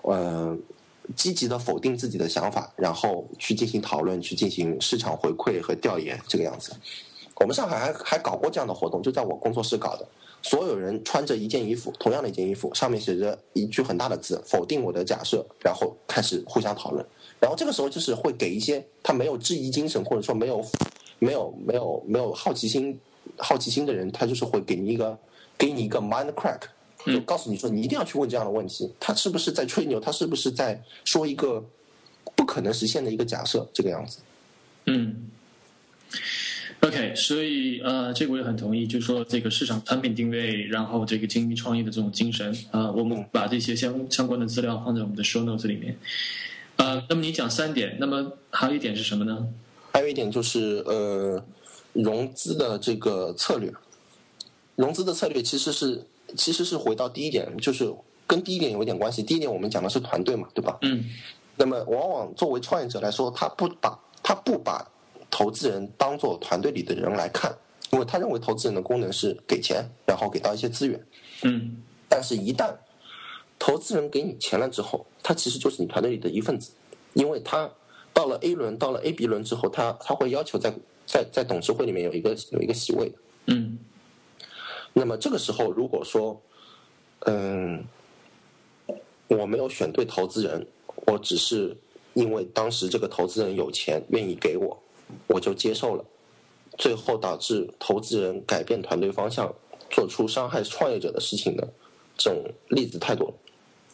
呃，积极的否定自己的想法，然后去进行讨论，去进行市场回馈和调研，这个样子。我们上海还还搞过这样的活动，就在我工作室搞的。所有人穿着一件衣服，同样的一件衣服，上面写着一句很大的字，否定我的假设，然后开始互相讨论。然后这个时候就是会给一些他没有质疑精神，或者说没有没有没有没有好奇心好奇心的人，他就是会给你一个给你一个 mind crack，就告诉你说你一定要去问这样的问题，他是不是在吹牛，他是不是在说一个不可能实现的一个假设，这个样子。嗯。OK，所以呃，这个我也很同意，就是说这个市场产品定位，然后这个精密创业的这种精神啊，我们把这些相相关的资料放在我们的 show notes 里面。呃，那么你讲三点，那么还有一点是什么呢？还有一点就是呃，融资的这个策略，融资的策略其实是其实是回到第一点，就是跟第一点有一点关系。第一点我们讲的是团队嘛，对吧？嗯。那么往往作为创业者来说，他不把他不把。投资人当做团队里的人来看，因为他认为投资人的功能是给钱，然后给到一些资源。嗯，但是，一旦投资人给你钱了之后，他其实就是你团队里的一份子，因为他到了 A 轮，到了 A、B 轮之后，他他会要求在在在董事会里面有一个有一个席位。嗯，那么这个时候，如果说，嗯，我没有选对投资人，我只是因为当时这个投资人有钱，愿意给我。我就接受了，最后导致投资人改变团队方向，做出伤害创业者的事情的这种例子太多了。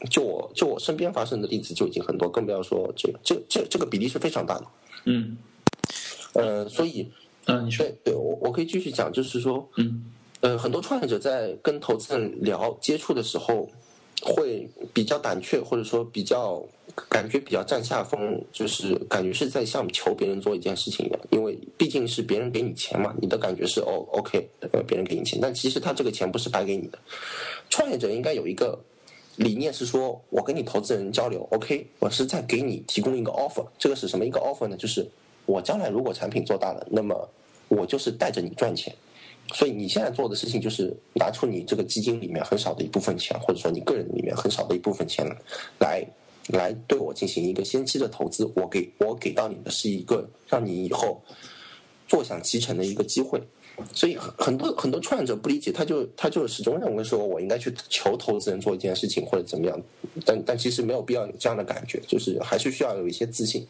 就我就我身边发生的例子就已经很多，更不要说这个这这这个比例是非常大的。嗯，呃，所以，嗯，你说，对我我可以继续讲，就是说，嗯，呃，很多创业者在跟投资人聊接触的时候，会比较胆怯，或者说比较。感觉比较占下风，就是感觉是在像求别人做一件事情一样，因为毕竟是别人给你钱嘛，你的感觉是哦，OK，呃，别人给你钱，但其实他这个钱不是白给你的。创业者应该有一个理念是说，我跟你投资人交流，OK，我是在给你提供一个 offer，这个是什么一个 offer 呢？就是我将来如果产品做大了，那么我就是带着你赚钱，所以你现在做的事情就是拿出你这个基金里面很少的一部分钱，或者说你个人里面很少的一部分钱来。来对我进行一个先期的投资，我给我给到你的是一个让你以后坐享其成的一个机会，所以很很多很多创业者不理解，他就他就始终认为说我应该去求投资人做一件事情或者怎么样，但但其实没有必要有这样的感觉，就是还是需要有一些自信。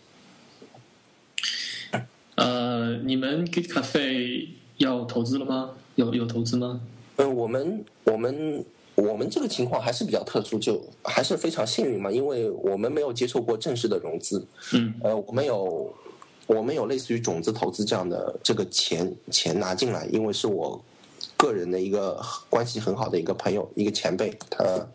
呃，你们 Git Cafe 要投资了吗？有有投资吗？嗯，我们我们。我们这个情况还是比较特殊，就还是非常幸运嘛，因为我们没有接受过正式的融资，嗯，呃，我们有我们有类似于种子投资这样的这个钱钱拿进来，因为是我个人的一个关系很好的一个朋友，一个前辈，他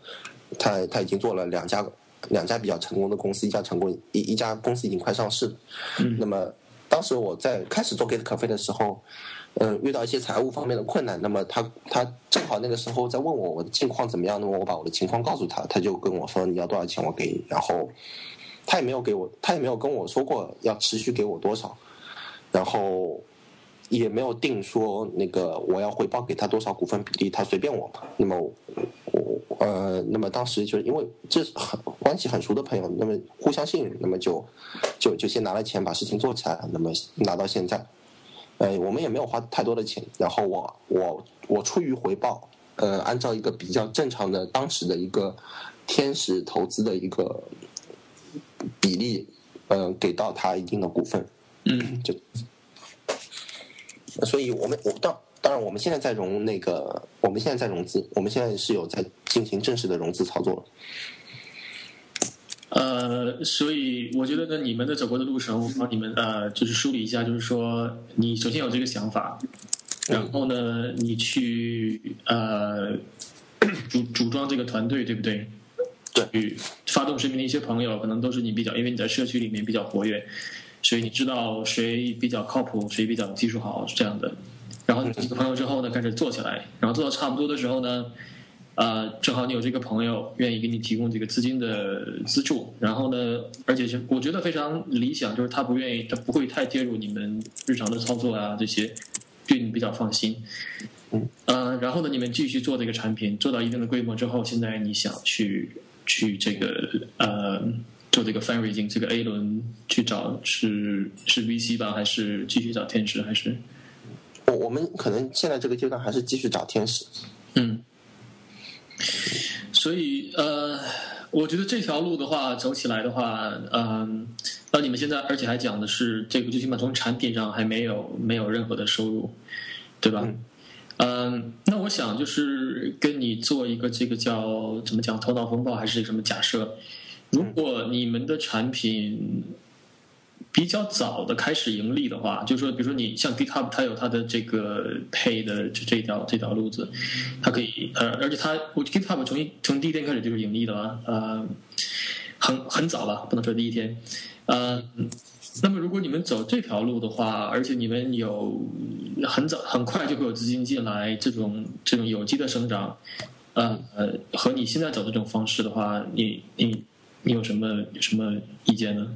他他已经做了两家两家比较成功的公司，一家成功一一家公司已经快上市了，嗯，那么当时我在开始做 Get 咖啡的时候。嗯，遇到一些财务方面的困难，那么他他正好那个时候在问我我的近况怎么样，那么我把我的情况告诉他，他就跟我说你要多少钱我给你，然后他也没有给我，他也没有跟我说过要持续给我多少，然后也没有定说那个我要回报给他多少股份比例，他随便我嘛。那么我呃，那么当时就是因为这是很关系很熟的朋友，那么互相信任，那么就就就先拿了钱把事情做起来，那么拿到现在，呃，我们也没有花太多的钱，然后我我我出于回报，呃，按照一个比较正常的当时的一个天使投资的一个比例，呃，给到他一定的股份，嗯，就，所以我们我当当然我们现在在融那个，我们现在在融资，我们现在是有在进行正式的融资操作。呃，所以我觉得呢，你们的走过的路程，我帮你们呃，就是梳理一下，就是说，你首先有这个想法，然后呢，你去呃组组装这个团队，对不对？对，发动身边的一些朋友，可能都是你比较，因为你在社区里面比较活跃，所以你知道谁比较靠谱，谁比较技术好，是这样的。然后几个朋友之后呢，开始做起来，然后做到差不多的时候呢。呃，正好你有这个朋友愿意给你提供这个资金的资助，然后呢，而且是我觉得非常理想，就是他不愿意，他不会太介入你们日常的操作啊这些，对你比较放心。嗯，呃，然后呢，你们继续做这个产品，做到一定的规模之后，现在你想去去这个呃做这个 fundraising 这个 A 轮去找是是 VC 吧，还是继续找天使？还是我我们可能现在这个阶段还是继续找天使。嗯。所以呃，我觉得这条路的话走起来的话，嗯，那你们现在而且还讲的是这个最起码从产品上还没有没有任何的收入，对吧？嗯，那我想就是跟你做一个这个叫怎么讲头脑风暴还是什么假设，如果你们的产品。比较早的开始盈利的话，就是说，比如说你像 GitHub，它有它的这个 Pay 的这这条这条路子，它可以呃，而且它我 GitHub 从一从第一天开始就是盈利的了，呃，很很早了，不能说第一天，呃，那么如果你们走这条路的话，而且你们有很早很快就会有资金进来，这种这种有机的生长，呃呃，和你现在走的这种方式的话，你你你有什么有什么意见呢？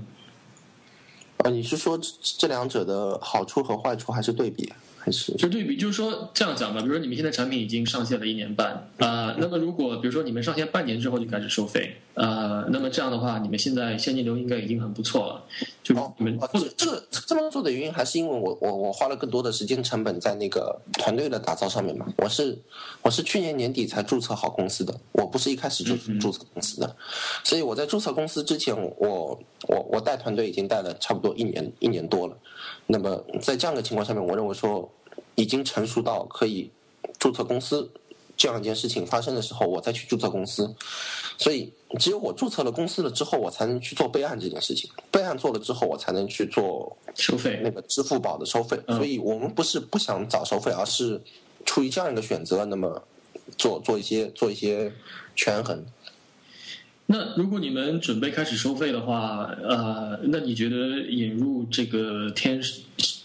呃，你是说这两者的好处和坏处，还是对比？还是就对比，就是说这样讲吧。比如说你们现在产品已经上线了一年半啊，那么如果比如说你们上线半年之后就开始收费啊，那么这样的话，你们现在现金流应该已经很不错了。就你们或者这个这么做的原因，还是因为我我我花了更多的时间成本在那个团队的打造上面嘛。我是我是去年年底才注册好公司的，我不是一开始就注册公司的，所以我在注册公司之前，我我我带团队已经带了差不多一年一年多了。那么在这样的情况下面，我认为说。已经成熟到可以注册公司这样一件事情发生的时候，我再去注册公司。所以，只有我注册了公司了之后，我才能去做备案这件事情。备案做了之后，我才能去做收费那个支付宝的收费。所以我们不是不想早收费，而是出于这样一个选择，那么做做一些做一些权衡。那如果你们准备开始收费的话，呃，那你觉得引入这个天使？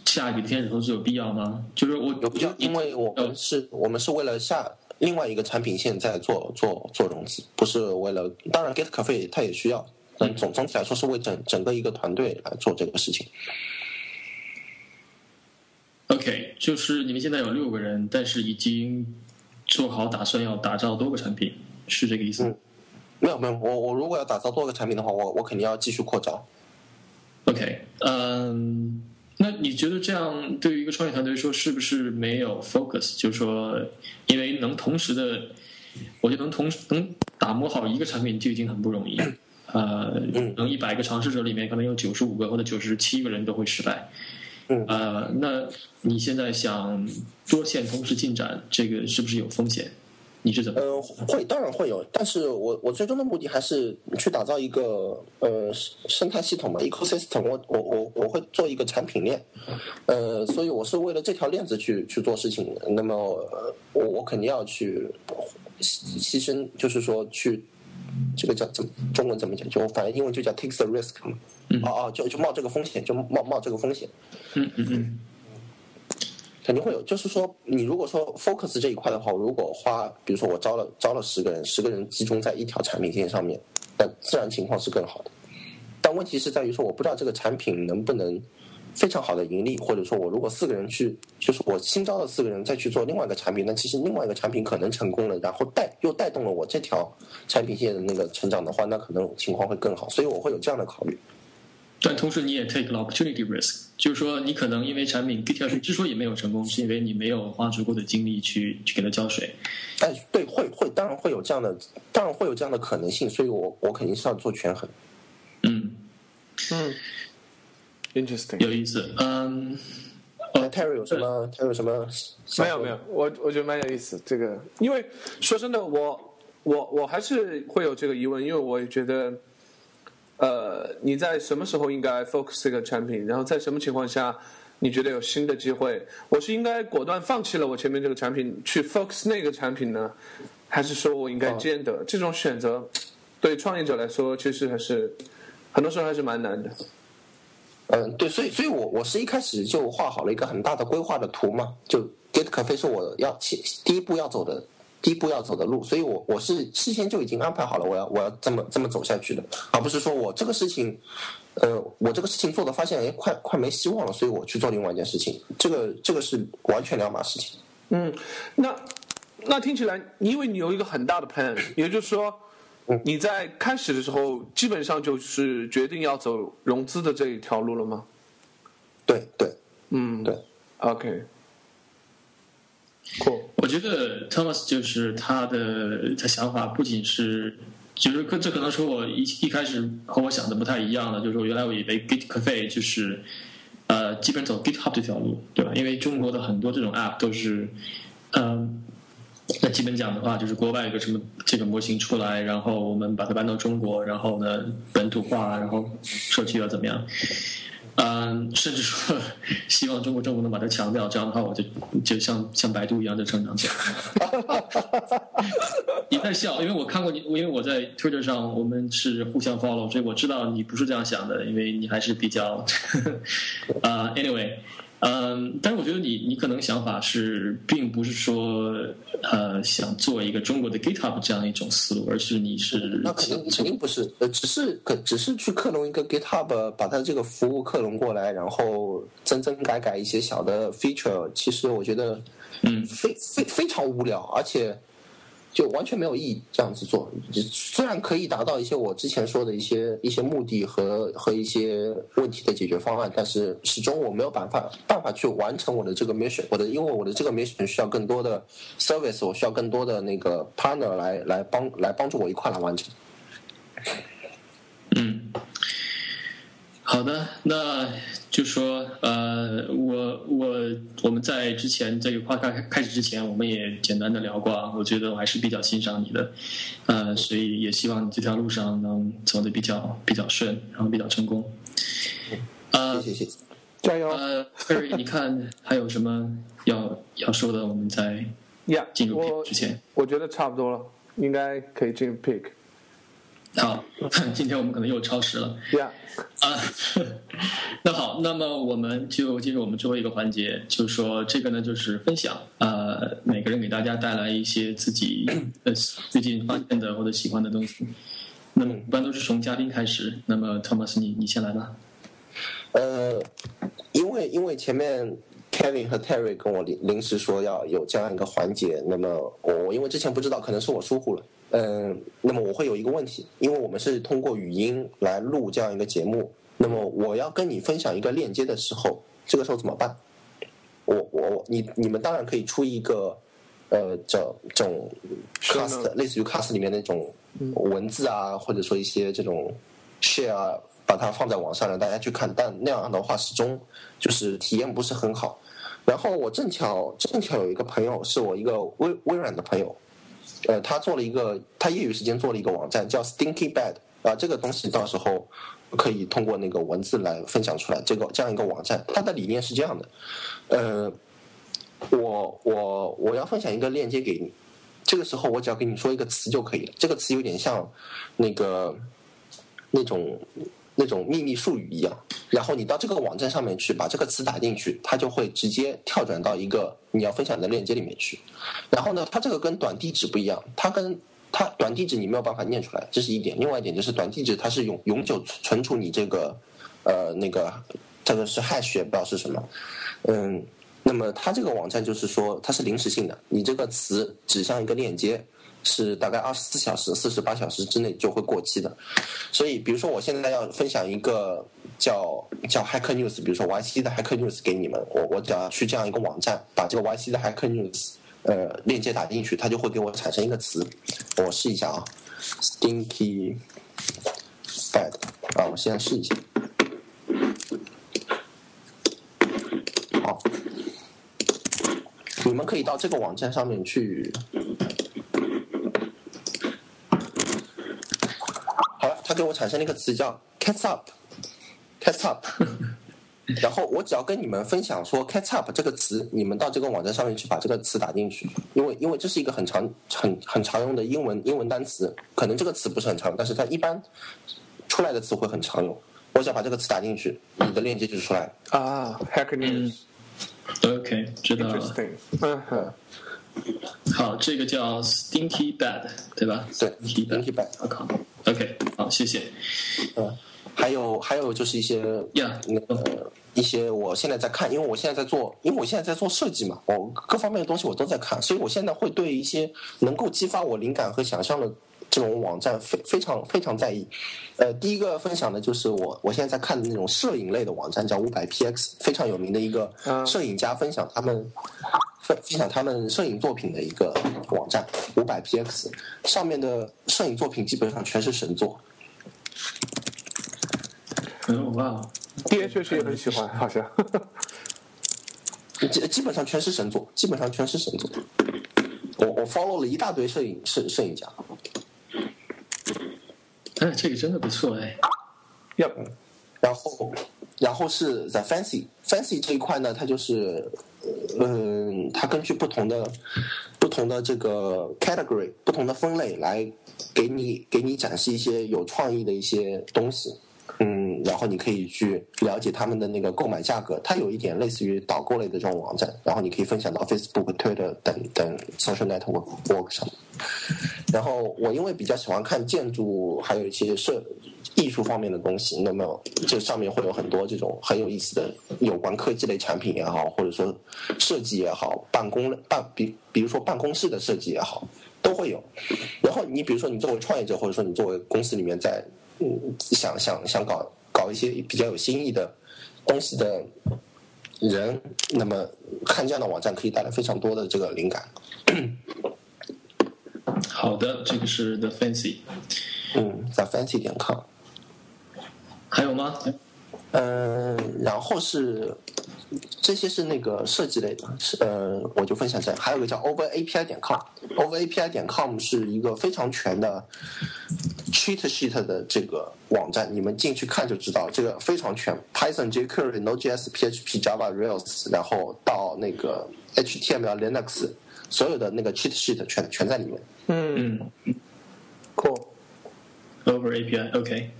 下一笔的天使投资有必要吗？就是我有必要，因为我们是我们是为了下另外一个产品线在做做做融资，不是为了。当然，Get Cafe 它也需要，但总总体来说是为整整个一个团队来做这个事情。OK，就是你们现在有六个人，但是已经做好打算要打造多个产品，是这个意思？没有没有，我我如果要打造多个产品的话，我我肯定要继续扩招。OK，嗯。那你觉得这样对于一个创业团队说是不是没有 focus？就是说，因为能同时的，我觉得能同时能打磨好一个产品就已经很不容易。呃，能一百个尝试者里面可能有九十五个或者九十七个人都会失败。呃，那你现在想多线同时进展，这个是不是有风险？你是怎么？呃，会，当然会有，但是我我最终的目的还是去打造一个呃生态系统嘛，ecosystem。我我我我会做一个产品链，呃，所以我是为了这条链子去去做事情。那么我我肯定要去牺牲，就是说去这个叫怎么中文怎么讲？就反正英文就叫 takes the risk 嘛。嗯哦哦，就就冒这个风险，就冒冒这个风险。嗯嗯嗯。肯定会有，就是说，你如果说 focus 这一块的话，如果花，比如说我招了招了十个人，十个人集中在一条产品线上面，那自然情况是更好的。但问题是在于说，我不知道这个产品能不能非常好的盈利，或者说我如果四个人去，就是我新招的四个人再去做另外一个产品，那其实另外一个产品可能成功了，然后带又带动了我这条产品线的那个成长的话，那可能情况会更好，所以我会有这样的考虑。但同时你也 take 了 opportunity risk，就是说你可能因为产品 GitHub 之所以没有成功，是因为你没有花足够的精力去去给它浇水。哎，对，会会，当然会有这样的，当然会有这样的可能性，所以我我肯定是要做权衡。嗯嗯，interesting，有意思。嗯，呃，Terry 有什么？Terry 有什么？没有没有，我我觉得蛮有意思。这个，因为说真的，我我我还是会有这个疑问，因为我也觉得。呃，你在什么时候应该 focus 这个产品？然后在什么情况下，你觉得有新的机会？我是应该果断放弃了我前面这个产品，去 focus 那个产品呢，还是说我应该兼得？这种选择，对创业者来说，其实还是很多时候还是蛮难的。嗯，对，所以，所以我我是一开始就画好了一个很大的规划的图嘛，就 Get Cafe 是我要第第一步要走的。第一步要走的路，所以我我是事先就已经安排好了，我要我要这么这么走下去的，而不是说我这个事情，呃，我这个事情做的发现哎，快快没希望了，所以我去做另外一件事情，这个这个是完全两码事情。嗯，那那听起来，因为你有一个很大的 plan，也就是说，你在开始的时候基本上就是决定要走融资的这一条路了吗？对对，嗯，对，OK。我觉得 Thomas 就是他的他想法不仅是，就是这可能是我一一开始和我想的不太一样的，就是我原来我以为 Git Cafe 就是呃基本走 GitHub 这条路，对吧？因为中国的很多这种 App 都是，嗯，那基本讲的话就是国外有个什么这个模型出来，然后我们把它搬到中国，然后呢本土化，然后社区要怎么样？嗯，甚至说希望中国政府能把它强调，这样的话我就就像像百度一样就成长起来。你在笑，因为我看过你，因为我在 Twitter 上我们是互相 follow，所以我知道你不是这样想的，因为你还是比较啊，anyway。嗯，但是我觉得你你可能想法是，并不是说呃想做一个中国的 GitHub 这样一种思路，而是你是那肯定肯定不是，呃，只是可只是去克隆一个 GitHub，把它这个服务克隆过来，然后增增改改一些小的 feature，其实我觉得嗯非非非常无聊，而且。就完全没有意义这样子做，虽然可以达到一些我之前说的一些一些目的和和一些问题的解决方案，但是始终我没有办法办法去完成我的这个 mission，我的因为我的这个 mission 需要更多的 service，我需要更多的那个 partner 来来帮来帮助我一块来完成。嗯，好的，那。就说呃，我我我们在之前这个夸开开始之前，我们也简单的聊过啊。我觉得我还是比较欣赏你的，呃，所以也希望你这条路上能走的比较比较顺，然后比较成功。呃，谢谢谢，加油。呃，Harry，你看还有什么要要说的？我们在进入 pick 之前，我觉得差不多了，应该可以进入 pick。好，今天我们可能又超时了。Yeah，啊，那好，那么我们就进入我们最后一个环节，就是说这个呢，就是分享。呃，每个人给大家带来一些自己呃最近发现的或者喜欢的东西。那么一般都是从嘉宾开始。那么 Thomas，你你先来吧。呃，因为因为前面 Kevin 和 Terry 跟我临临时说要有这样一个环节，那么我因为之前不知道，可能是我疏忽了。嗯，那么我会有一个问题，因为我们是通过语音来录这样一个节目，那么我要跟你分享一个链接的时候，这个时候怎么办？我我你你们当然可以出一个呃这种 cast 类似于 cast 里面那种文字啊，或者说一些这种 share 把它放在网上让大家去看，但那样的话始终就是体验不是很好。然后我正巧正巧有一个朋友是我一个微微软的朋友。呃，他做了一个，他业余时间做了一个网站，叫 Stinky Bed 啊，这个东西到时候可以通过那个文字来分享出来。这个这样一个网站，它的理念是这样的，呃，我我我要分享一个链接给你，这个时候我只要跟你说一个词就可以了。这个词有点像那个那种。那种秘密术语一样，然后你到这个网站上面去把这个词打进去，它就会直接跳转到一个你要分享的链接里面去。然后呢，它这个跟短地址不一样，它跟它短地址你没有办法念出来，这是一点。另外一点就是短地址它是永永久存储你这个呃那个这个是 hash 也不知道是什么，嗯，那么它这个网站就是说它是临时性的，你这个词指向一个链接。是大概二十四小时、四十八小时之内就会过期的，所以比如说我现在要分享一个叫叫 Hacker News，比如说 YC 的 Hacker News 给你们，我我只要去这样一个网站，把这个 YC 的 Hacker News 呃链接打进去，它就会给我产生一个词，我试一下啊，Stinky Bad 啊，我现在试一下，好，你们可以到这个网站上面去。给我产生了一个词叫 “catch up”，“catch up”，然后我只要跟你们分享说 “catch up” 这个词，你们到这个网站上面去把这个词打进去，因为因为这是一个很常很很常用的英文英文单词，可能这个词不是很常用，但是它一般出来的词会很常用。我只要把这个词打进去，你的链接就出来。啊，Hacker News，OK，知道了。嗯哼。好，这个叫 Stinky Bad，对吧？对，Stinky Bad。我靠，OK，好，谢谢。嗯，还有还有就是一些呀，那个一些我现在在看，因为我现在在做，因为我现在在做设计嘛，我各方面的东西我都在看，所以我现在会对一些能够激发我灵感和想象的这种网站非非常非常在意。呃，第一个分享的就是我我现在在看的那种摄影类的网站，叫五百 PX，非常有名的一个摄影家分享他们。分享他们摄影作品的一个网站，五百 px 上面的摄影作品基本上全是神作。嗯，哇，D 确实也很喜欢，好像。基基本上全是神作，基本上全是神作。我我 follow 了一大堆摄影摄摄影家。哎，这个真的不错哎。要，然后然后是 The Fancy Fancy 这一块呢，它就是。嗯，它根据不同的、不同的这个 category、不同的分类来给你给你展示一些有创意的一些东西。嗯，然后你可以去了解他们的那个购买价格。它有一点类似于导购类的这种网站，然后你可以分享到 Facebook、Twitter 等等 social network 上。然后我因为比较喜欢看建筑，还有一些设。艺术方面的东西，那么这上面会有很多这种很有意思的有关科技类产品也好，或者说设计也好，办公办比比如说办公室的设计也好，都会有。然后你比如说你作为创业者，或者说你作为公司里面在嗯想想想搞搞一些比较有新意的东西的人，那么看这样的网站可以带来非常多的这个灵感。好的，这个是 The Fancy，嗯，The Fancy 点 com。还有吗？嗯，然后是这些是那个设计类的，是呃，我就分享这样。还有一个叫 OverAPI 点 com，OverAPI 点 com 是一个非常全的 cheat sheet 的这个网站，你们进去看就知道，这个非常全，Python、jQuery、Node.js、PHP、Java、Rails，然后到那个 HTML、Linux，所有的那个 cheat sheet 全全在里面。嗯，Cool，OverAPI，OK。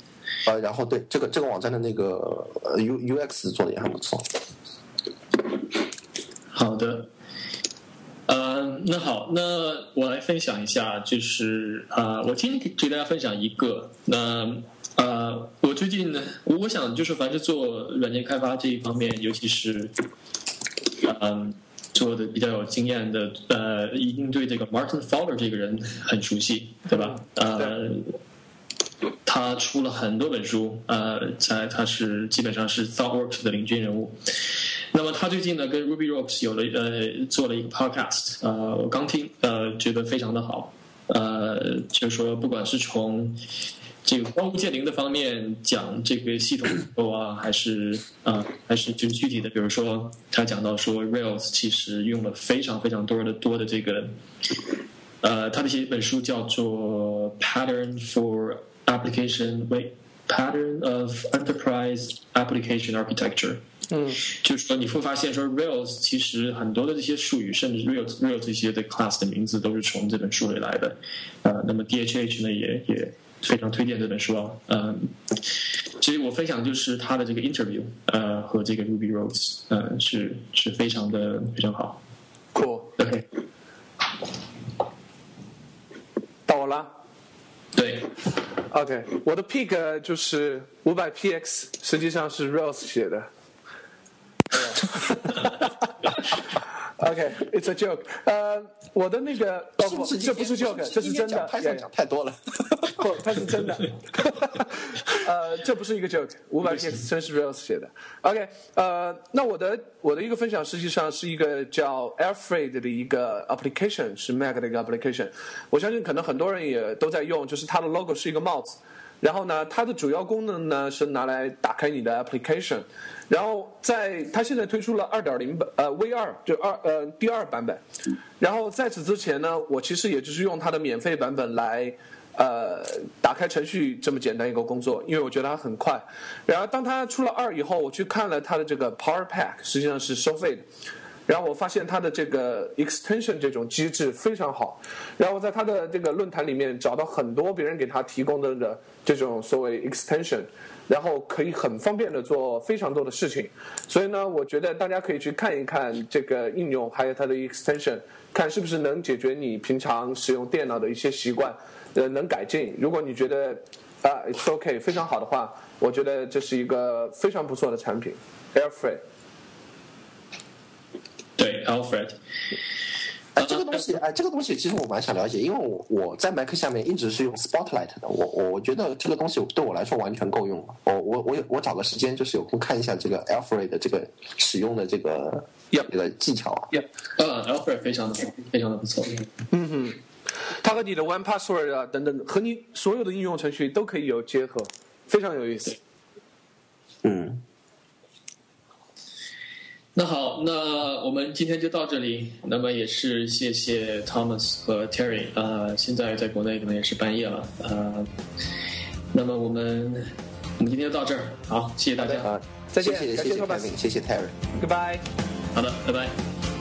呃，然后对这个这个网站的那个 U U X 做的也很不错。好的，呃，那好，那我来分享一下，就是啊，我今天给大家分享一个，那呃，我最近呢，我想就是凡是做软件开发这一方面，尤其是嗯做的比较有经验的，呃，一定对这个 Martin Fowler 这个人很熟悉，对吧？呃。他出了很多本书，呃，在他是基本上是 ThoughtWorks 的领军人物。那么他最近呢，跟 Ruby Rocks 有了呃做了一个 podcast，呃，我刚听，呃，觉得非常的好。呃，就是说不管是从这个光伏建零的方面讲这个系统啊，还是啊，还是就具体的，比如说他讲到说 Rails 其实用了非常非常多的多的这个，呃，他的写一本书叫做 Pattern for Application wait pattern of enterprise application architecture。嗯，就是说你会发现说 Rails 其实很多的这些术语，甚至 Rails Rails 这些的 class 的名字都是从这本书里来的。呃，那么 DHH 呢也也非常推荐这本书啊。嗯，其实我分享就是他的这个 interview，呃，和这个 Ruby Rails，呃，是是非常的非常好。Cool。OK。到我了。对。OK，我的 pick 就是五百 px，实际上是 Rails 写的。OK，it's a joke。呃，我的那个哦不，是不是这不是 joke，这是真的。太想讲太多了。不，它是真的。呃，这不是一个 joke，五百 X 真是 Rails 写的。OK，呃，那我的我的一个分享实际上是一个叫 Airfreight 的一个 application，是 Mac 的一个 application。我相信可能很多人也都在用，就是它的 logo 是一个帽子。然后呢，它的主要功能呢是拿来打开你的 application。然后在它现在推出了二点零版，呃 V 二就二呃第二版本。然后在此之前呢，我其实也就是用它的免费版本来呃打开程序这么简单一个工作，因为我觉得它很快。然后当它出了二以后，我去看了它的这个 Power Pack，实际上是收费的。然后我发现它的这个 extension 这种机制非常好，然后在它的这个论坛里面找到很多别人给他提供的的这种所谓 extension，然后可以很方便的做非常多的事情，所以呢，我觉得大家可以去看一看这个应用，还有它的 extension，看是不是能解决你平常使用电脑的一些习惯，呃，能改进。如果你觉得啊，it's OK 非常好的话，我觉得这是一个非常不错的产品，Airfree。对，Alfred。哎，这个东西，哎，这个东西其实我蛮想了解，因为我我在 Mac 下面一直是用 Spotlight 的，我我我觉得这个东西对我来说完全够用了。我我我有我找个时间，就是有空看一下这个 Alfred 的这个使用的这个这个技巧啊。嗯，Alfred 非常的非常的不错。嗯哼，它和你的 One Password 啊等等，和你所有的应用程序都可以有结合，非常有意思。嗯。那好，那我们今天就到这里。那么也是谢谢 Thomas 和 Terry 呃，现在在国内可能也是半夜了呃，那么我们我们今天就到这儿，好，谢谢大家，再见，谢谢谢谢 Kevin，谢谢 Terry，Goodbye。好的，拜拜。